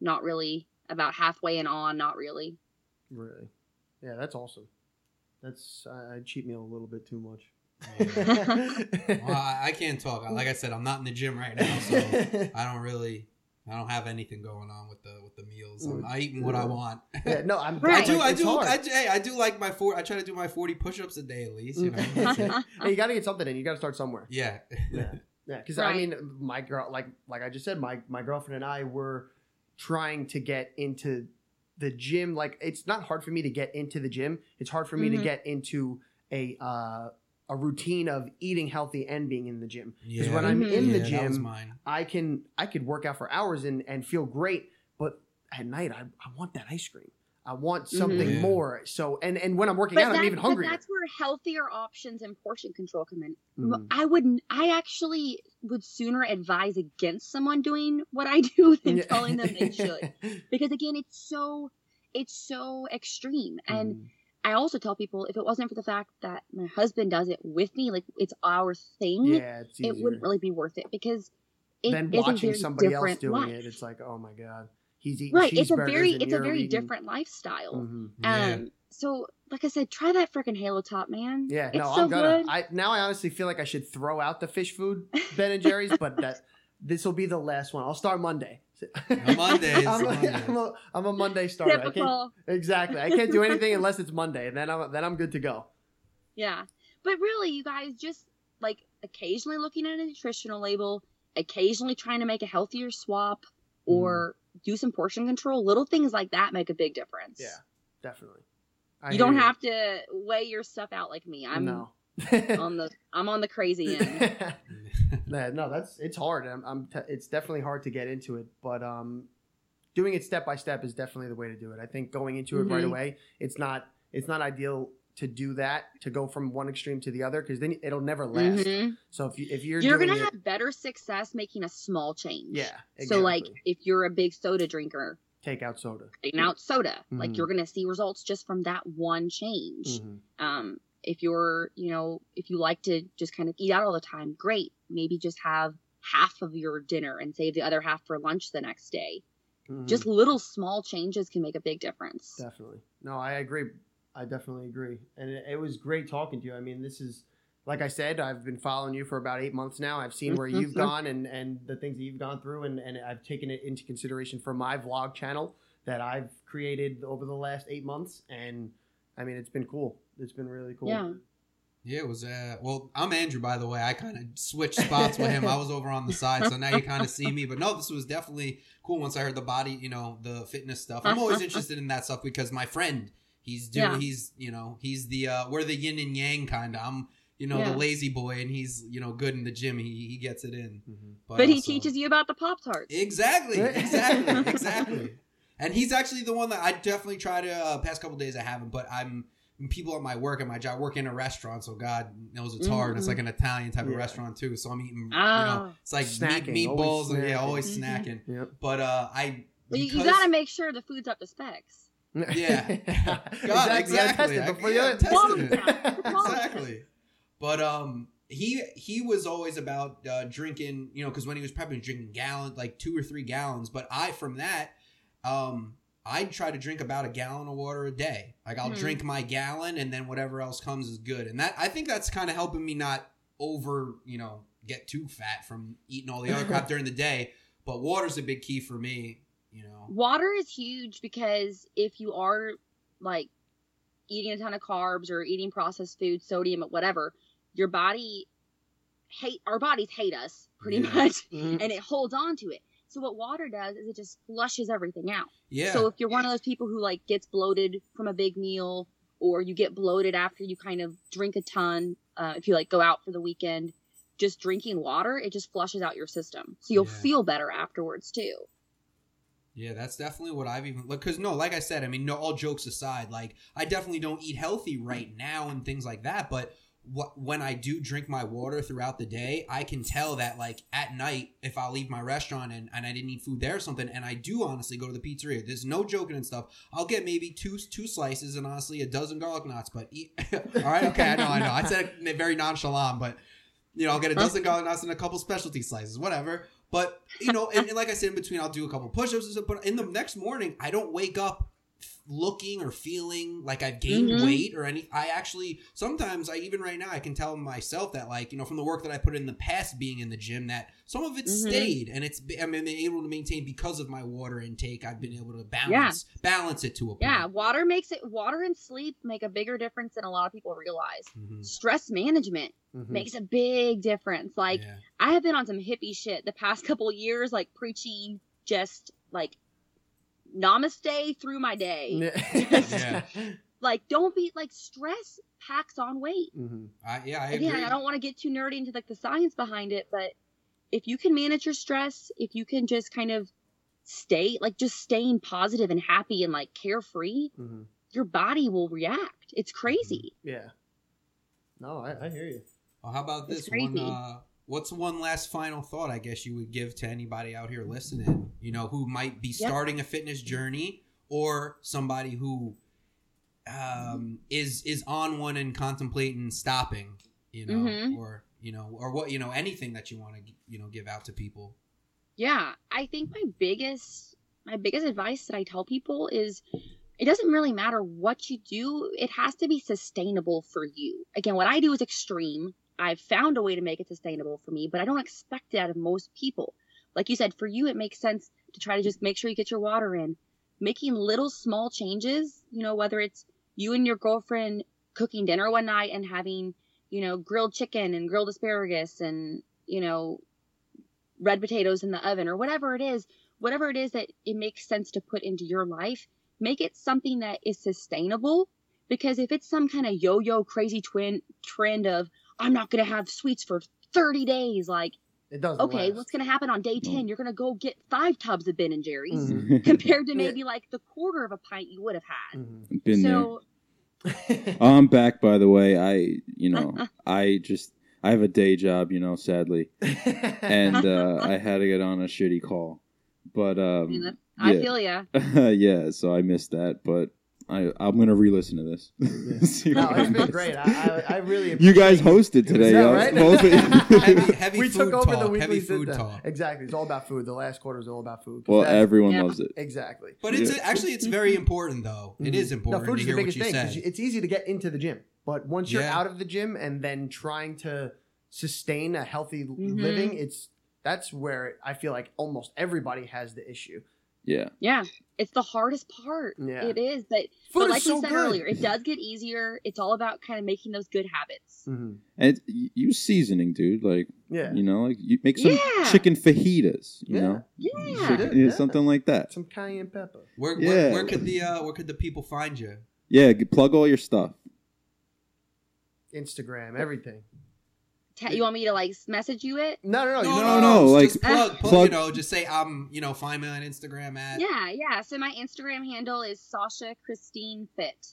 not really about halfway and on, not really. Really? Yeah, that's awesome. That's I I cheat meal a little bit too much. *laughs* Well, I, I can't talk. Like I said, I'm not in the gym right now, so *laughs* I don't really, I don't have anything going on with the with the meals. I'm, I eating what I want. yeah, no, I'm. *laughs* Right. I do, I do. I, do- hey, I do like my four. I try to do my 40 push-ups a day at least. You know. Hey, you got to get something in. You got to start somewhere. yeah, Yeah, yeah. Because I mean, my girl, like like I just said, my my girlfriend and I were trying to get into the gym. Like it's not hard for me to get into the gym. It's hard for me to Mhm. get into a uh, a routine of eating healthy and being in the gym. Because yeah. when I'm in the Yeah, that was gym, mine. I can I could work out for hours and and feel great, but at night I, I want that ice cream. I want something Mhm. more. So and and when I'm working out, I'm even hungrier. that's where healthier options and portion control come in. Mhm. I wouldn't. I actually would sooner advise against someone doing what I *laughs* do than Yeah. telling them they should. *laughs* Because again, it's so it's so extreme. And Mhm. I also tell people if it wasn't for the fact that my husband does it with me, like it's our thing, yeah, it's it wouldn't really be worth it because it then watching somebody else doing life. it, it's like, oh my god, he's eating right. It's a very it's a very eating- different lifestyle. Mhm. Yeah. Um so like I said, try that freaking Halo Top, man. Yeah, it's no, so I'm gonna. good. I now I honestly feel like I should throw out the fish food *laughs* Ben and Jerry's, but that this will be the last one. I'll start Monday. A *laughs* Monday I'm, a, Monday. I'm, a, I'm a Monday starter. I can't, Typical. exactly. I can't do anything unless it's Monday, and then I'm then I'm good to go. *laughs* Yeah. But really, you guys just like occasionally looking at a nutritional label, occasionally trying to make a healthier swap or do some portion control. Little things like that make a big difference. Yeah, definitely. I You don't hear have to weigh your stuff out like me. I'm no. *laughs* on the I'm on the crazy end. *laughs* Yeah, no, that's it's hard. I'm, I'm t- it's definitely hard to get into it, but um, doing it step by step is definitely the way to do it. I think going into it right Mhm. away, it's not it's not ideal to do that to go from one extreme to the other because then it'll never last. Mhm. So if you if you're You're gonna it, have better success making a small change. yeah, Exactly. So like if you're a big soda drinker, take out soda. Take out soda, Mhm. like you're gonna see results just from that one change. Mhm. um, if you're you know if you like to just kind of eat out all the time great maybe just have half of your dinner and save the other half for lunch the next day Mhm. just little small changes can make a big difference Definitely. No, I agree. I definitely agree. And it, it was great talking to you. I mean, this is, like I said, I've been following you for about eight months now. I've seen where you've *laughs* gone and, and the things that you've gone through, and, and I've taken it into consideration for my vlog channel that I've created over the last eight months. And I mean, it's been cool. It's been really cool. yeah Yeah, it was. Uh, well, I'm Andrew, by the way. I kind of switched spots with him. I was over on the side, so now you kind of see me. But no, this was definitely cool. Once I heard the body, you know, the fitness stuff. I'm always *laughs* interested in that stuff because my friend, he's doing. Yeah. He's, you know, he's the. uh We're the yin and yang kind of. I'm, you know, Yeah. the lazy boy, and he's, you know, good in the gym. He he gets it in. Mhm. but he also- teaches you about the pop tarts Exactly, *laughs* exactly, exactly. And he's actually the one that I definitely try to. Uh, past couple days I haven't, but I'm people at my work at my job work in a restaurant, so God knows it's hard. And it's like an Italian type of restaurant too, so I'm eating. You know, Ah. it's like Snacking, meat, always meatballs and yeah, snacking. always Mhm. snacking. Yep. But uh, I Well, you, you gotta make sure the food's up to specs Yeah. exactly. *laughs* *laughs* God, exactly. before yeah, you test it. *laughs* exactly. But um, he he was always about uh, drinking, you know, because when he was prepping, drinking gallon, like two or three gallons. But I from that, um, I try to drink about a gallon of water a day. Like I'll Hmm. drink my gallon, and then whatever else comes is good. And that I think that's kind of helping me not over, you know, get too fat from eating all the other crap during the day. But water's a big key for me. You know. water is huge because if you are like eating a ton of carbs or eating processed food sodium whatever your body hate our bodies hate us pretty Yeah. much *laughs* Mhm. and it holds on to it. So what water does is it just flushes everything out. Yeah. So if you're one of those people who like gets bloated from a big meal or you get bloated after you kind of drink a ton, uh, if you like go out for the weekend, just drinking water, it just flushes out your system. So you'll Yeah. feel better afterwards too. Yeah, that's definitely what I've even because no, like I said, I mean, no, all jokes aside, like I definitely don't eat healthy right mm. now and things like that. But what when I do drink my water throughout the day, I can tell that like at night if I leave my restaurant and, and I didn't eat food there or something, and I do honestly go to the pizzeria. There's no joking and stuff. I'll get maybe two two slices and honestly a dozen garlic knots. But eat, *laughs* all right, okay, I know, I know. I said it very nonchalant, but you know, I'll get a dozen garlic knots and a couple specialty slices, whatever. But you know, and, and like I said, in between, I'll do a couple push-ups. and stuff, But in the next morning, I don't wake up looking or feeling like I've gained Mhm. weight or any. I actually sometimes I even right now I can tell myself that like you know from the work that I put in the past being in the gym that some of it Mhm. stayed and it's I'm been able to maintain because of my water intake. I've been able to balance balance it to a point. Yeah, water makes it. Water and sleep make a bigger difference than a lot of people realize. Mhm. Stress management Mhm. makes a big difference. Like Yeah. I have been on some hippie shit the past *laughs* couple of years, like preaching just like namaste through my day. *laughs* Yeah. Like don't be like stress packs on weight. Mhm. I, yeah, I Again, agree. I don't want to get too nerdy into like the science behind it, but if you can manage your stress, if you can just kind of stay like just staying positive and happy and like carefree, Mhm. your body will react. It's crazy. Yeah. No, I, I hear you. Well, how about this one? Uh, what's one last final thought? I guess you would give to anybody out here listening. You know, who might be Yep. starting a fitness journey, or somebody who um, is is on one and contemplating stopping. You know, Mhm. or you know, or what you know, anything that you want to you know give out to people. Yeah, I think my biggest my biggest advice that I tell people is it doesn't really matter what you do, it has to be sustainable for you. Again, what I do is extreme. I've found a way to make it sustainable for me, but I don't expect it out of most people. Like you said, for you it makes sense to try to just make sure you get your water in. Making little small changes, you know, whether it's you and your girlfriend cooking dinner one night and having, you know, grilled chicken and grilled asparagus and, you know, red potatoes in the oven or whatever it is, whatever it is that it makes sense to put into your life, make it something that is sustainable. Because if it's some kind of yo yo crazy twin trend of, I'm not going to have sweets for 30 days, like, It doesn't. okay, last. what's going to happen on day 10? You're going to go get five tubs of Ben and Jerry's Mhm. *laughs* *laughs* compared to Yeah. maybe like the quarter of a pint you would have had. Mhm. Been so, Oh, *laughs* I'm back, by the way. I, you know, I just, I have a day job, you know, sadly, and uh, I had to get on a shitty call, but I, mean, um, that- I yeah. feel ya. yeah, so I missed that, but I, I'm gonna re-listen to this. See *laughs* no, what it's been happens. great. I, I, I really. You guys hosted today, that yo. right? Both *laughs* you. heavy, *laughs* heavy we food took over talk. the weekly heavy sit food down. talk. Exactly. It's all about food. The last quarter is all about food. well, that's- everyone Yeah. loves it. Exactly. But it's Yeah. actually it's very important though. It Mhm. is No, important food to is the hear what biggest you thing. 'cause said. It's easy to get into the gym, but once you're Yeah. out of the gym and then trying to sustain a healthy Mhm. living, it's that's where I feel like almost everybody has the issue. Yeah, Yeah, it's the hardest part. Yeah. It is, but, but like so we said good. earlier, it does get easier. It's all about kind of making those good habits. hmm and you use seasoning, dude. Like Yeah. you know, like you make some Yeah. chicken fajitas. You Yeah. know, Yeah. Chicken- Yeah. yeah, something like that. Some cayenne pepper. Where, Yeah. where where could the uh, where could the people find you? Yeah, plug all your stuff. Instagram, everything. Ta- you want me to like message you it? No, no, no. No, you no, don't- no. no, just like- plug, plug, *laughs* plug- You know, just say um, you know, find me on Instagram at. Yeah, yeah. So my Instagram handle is Sasha Christine Fit.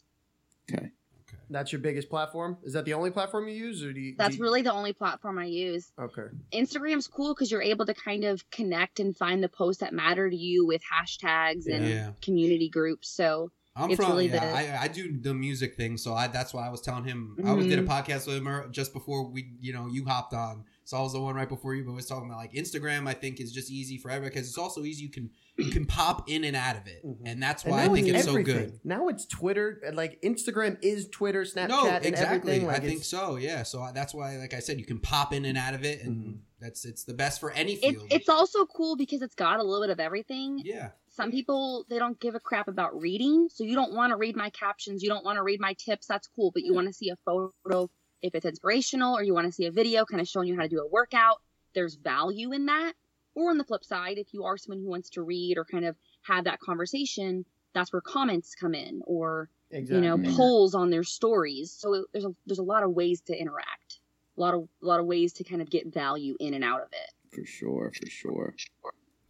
Okay. Okay. That's your biggest platform. Is that the only platform you use, or do you? That's do you- really the only platform I use. okay. Instagram's cool because you're able to kind of connect and find the posts that matter to you with hashtags and Yeah. community groups. So I'm It's from really yeah, the- I, I do the music thing, so I that's why I was telling him I was did a Mhm. podcast with him er- just before we you know you hopped on, so I was the one right before you, but was talking about like Instagram. I think is just easy for everyone because it's also easy you can you can pop in and out of it, Mhm. and that's And why I think it's so good. Now it's Twitter. Like Instagram is Twitter, Snapchat, No, and exactly. everything. Like I think so. Yeah. So I, that's why, like I said, you can pop in and out of it, and Mhm. that's it's the best for any it's it's also cool because it's got a little bit of everything. yeah. Some people they don't give a crap about reading, so you don't want to read my captions, you don't want to read my tips. That's cool, but you want to see a photo if it's inspirational, or you want to see a video kind of showing you how to do a workout. There's value in that. Or on the flip side, if you are someone who wants to read or kind of have that conversation, that's where comments come in, or exactly. you know polls on their stories. So there's a there's a lot of ways to interact, a lot of a lot of ways to kind of get value in and out of it. For sure, for sure.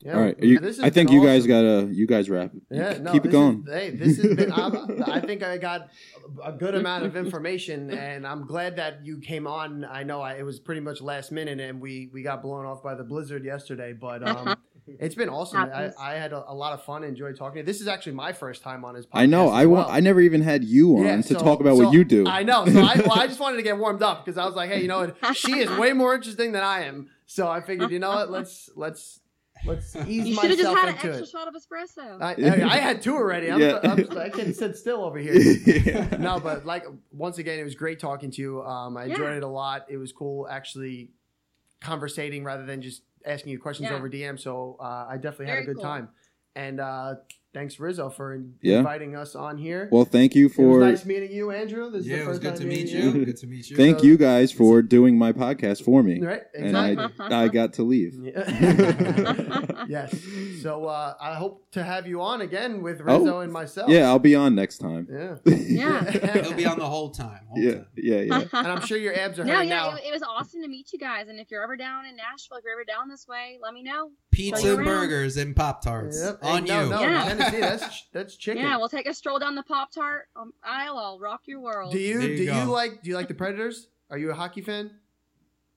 Yeah, All right, you, I think been you guys awesome. gotta you guys wrap it. Yeah, no, keep it going. Is, hey, this has been. I'm, I *laughs* think I got a good amount of information, and I'm glad that you came on. I know I, it was pretty much last minute, and we we got blown off by the blizzard yesterday, but um, *laughs* it's been awesome. I, I had a, a lot of fun, enjoyed talking. to you. This is actually my first time on his. podcast I know. I want. well. I never even had you on Yeah, to so- talk about so what you do. I know. So I, well, I *laughs* just wanted to get warmed up because I was like, hey, you know what? She is way more interesting than I am. So I figured, you know what? Let's let's let's *laughs* ease You should have just had an extra it. shot of espresso. I, I, I *laughs* had two already. I'm, Yeah. I'm, I can't sit still over here. Yeah. *laughs* no, but like once again, it was great talking to you. Um, I enjoyed Yeah. it a lot. It was cool actually conversating rather than just asking you questions Yeah. over DM. So uh, I definitely had a good cool. time. And uh, thanks Rizzo for Yeah. inviting us on here. well, thank you it for. was nice meeting you, Andrew. This is Yeah, the it was first good to meet meeting you. Good to meet you. Thank So- you guys for doing my podcast for me, Right, and I exactly. I got to leave. Yeah. *laughs* yes. So uh, I hope to have you on again with Rizzo Oh, and myself. Yeah, I'll be on next time. Yeah. *laughs* Yeah. He'll be on the whole time. Whole Yeah, time. yeah, yeah. *laughs* and I'm sure your abs are No, yeah, now. it, it was awesome to meet you guys. And if you're ever down in Nashville, if you're ever down this way, let me know. Pizza, Show you around. burgers, and Pop Tarts Yep. on no, you. No, Yeah. Tennessee, that's *laughs* that's chicken. Yeah, we'll take a stroll down the Pop Tart um, aisle. I'll rock your world. do you you do you like do you like the Predators? Are you a hockey fan?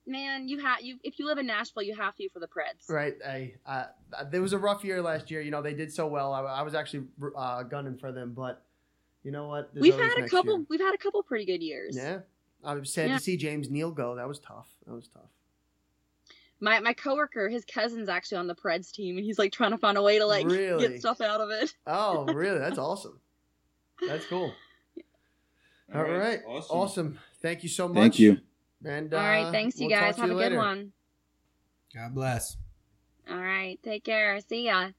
Man, you have you if you live in Nashville, you have to for the Preds. Right. I, uh, there was a rough year last year. You know, they did so well. I, I was actually uh, gunning for them, but you know what? There's We've had a couple. year. We've had a couple pretty good years. Yeah. I was sad Yeah. to see James Neal go. That was tough. That was tough. My my coworker, his cousin's actually on the Preds team, and he's like trying to find a way to like Really? get stuff out of it. Oh, *laughs* really? That's awesome. That's cool. All right. Awesome. Thank you so much. Thank you. And All right, uh, thanks you we'll guys. talk to Have a you good one. God bless. All right, take care. See ya.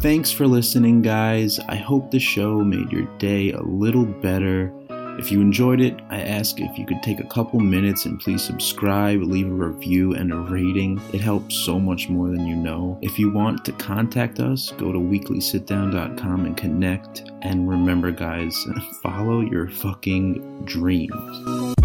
Thanks for listening, guys. I hope the show made your day a little better. If you enjoyed it, I ask if you could take a couple minutes and please subscribe, leave a review, and a rating. It helps so much more than you know. If you want to contact us, go to weeklysitdown.com and connect. And remember, guys, *laughs* follow your fucking dreams.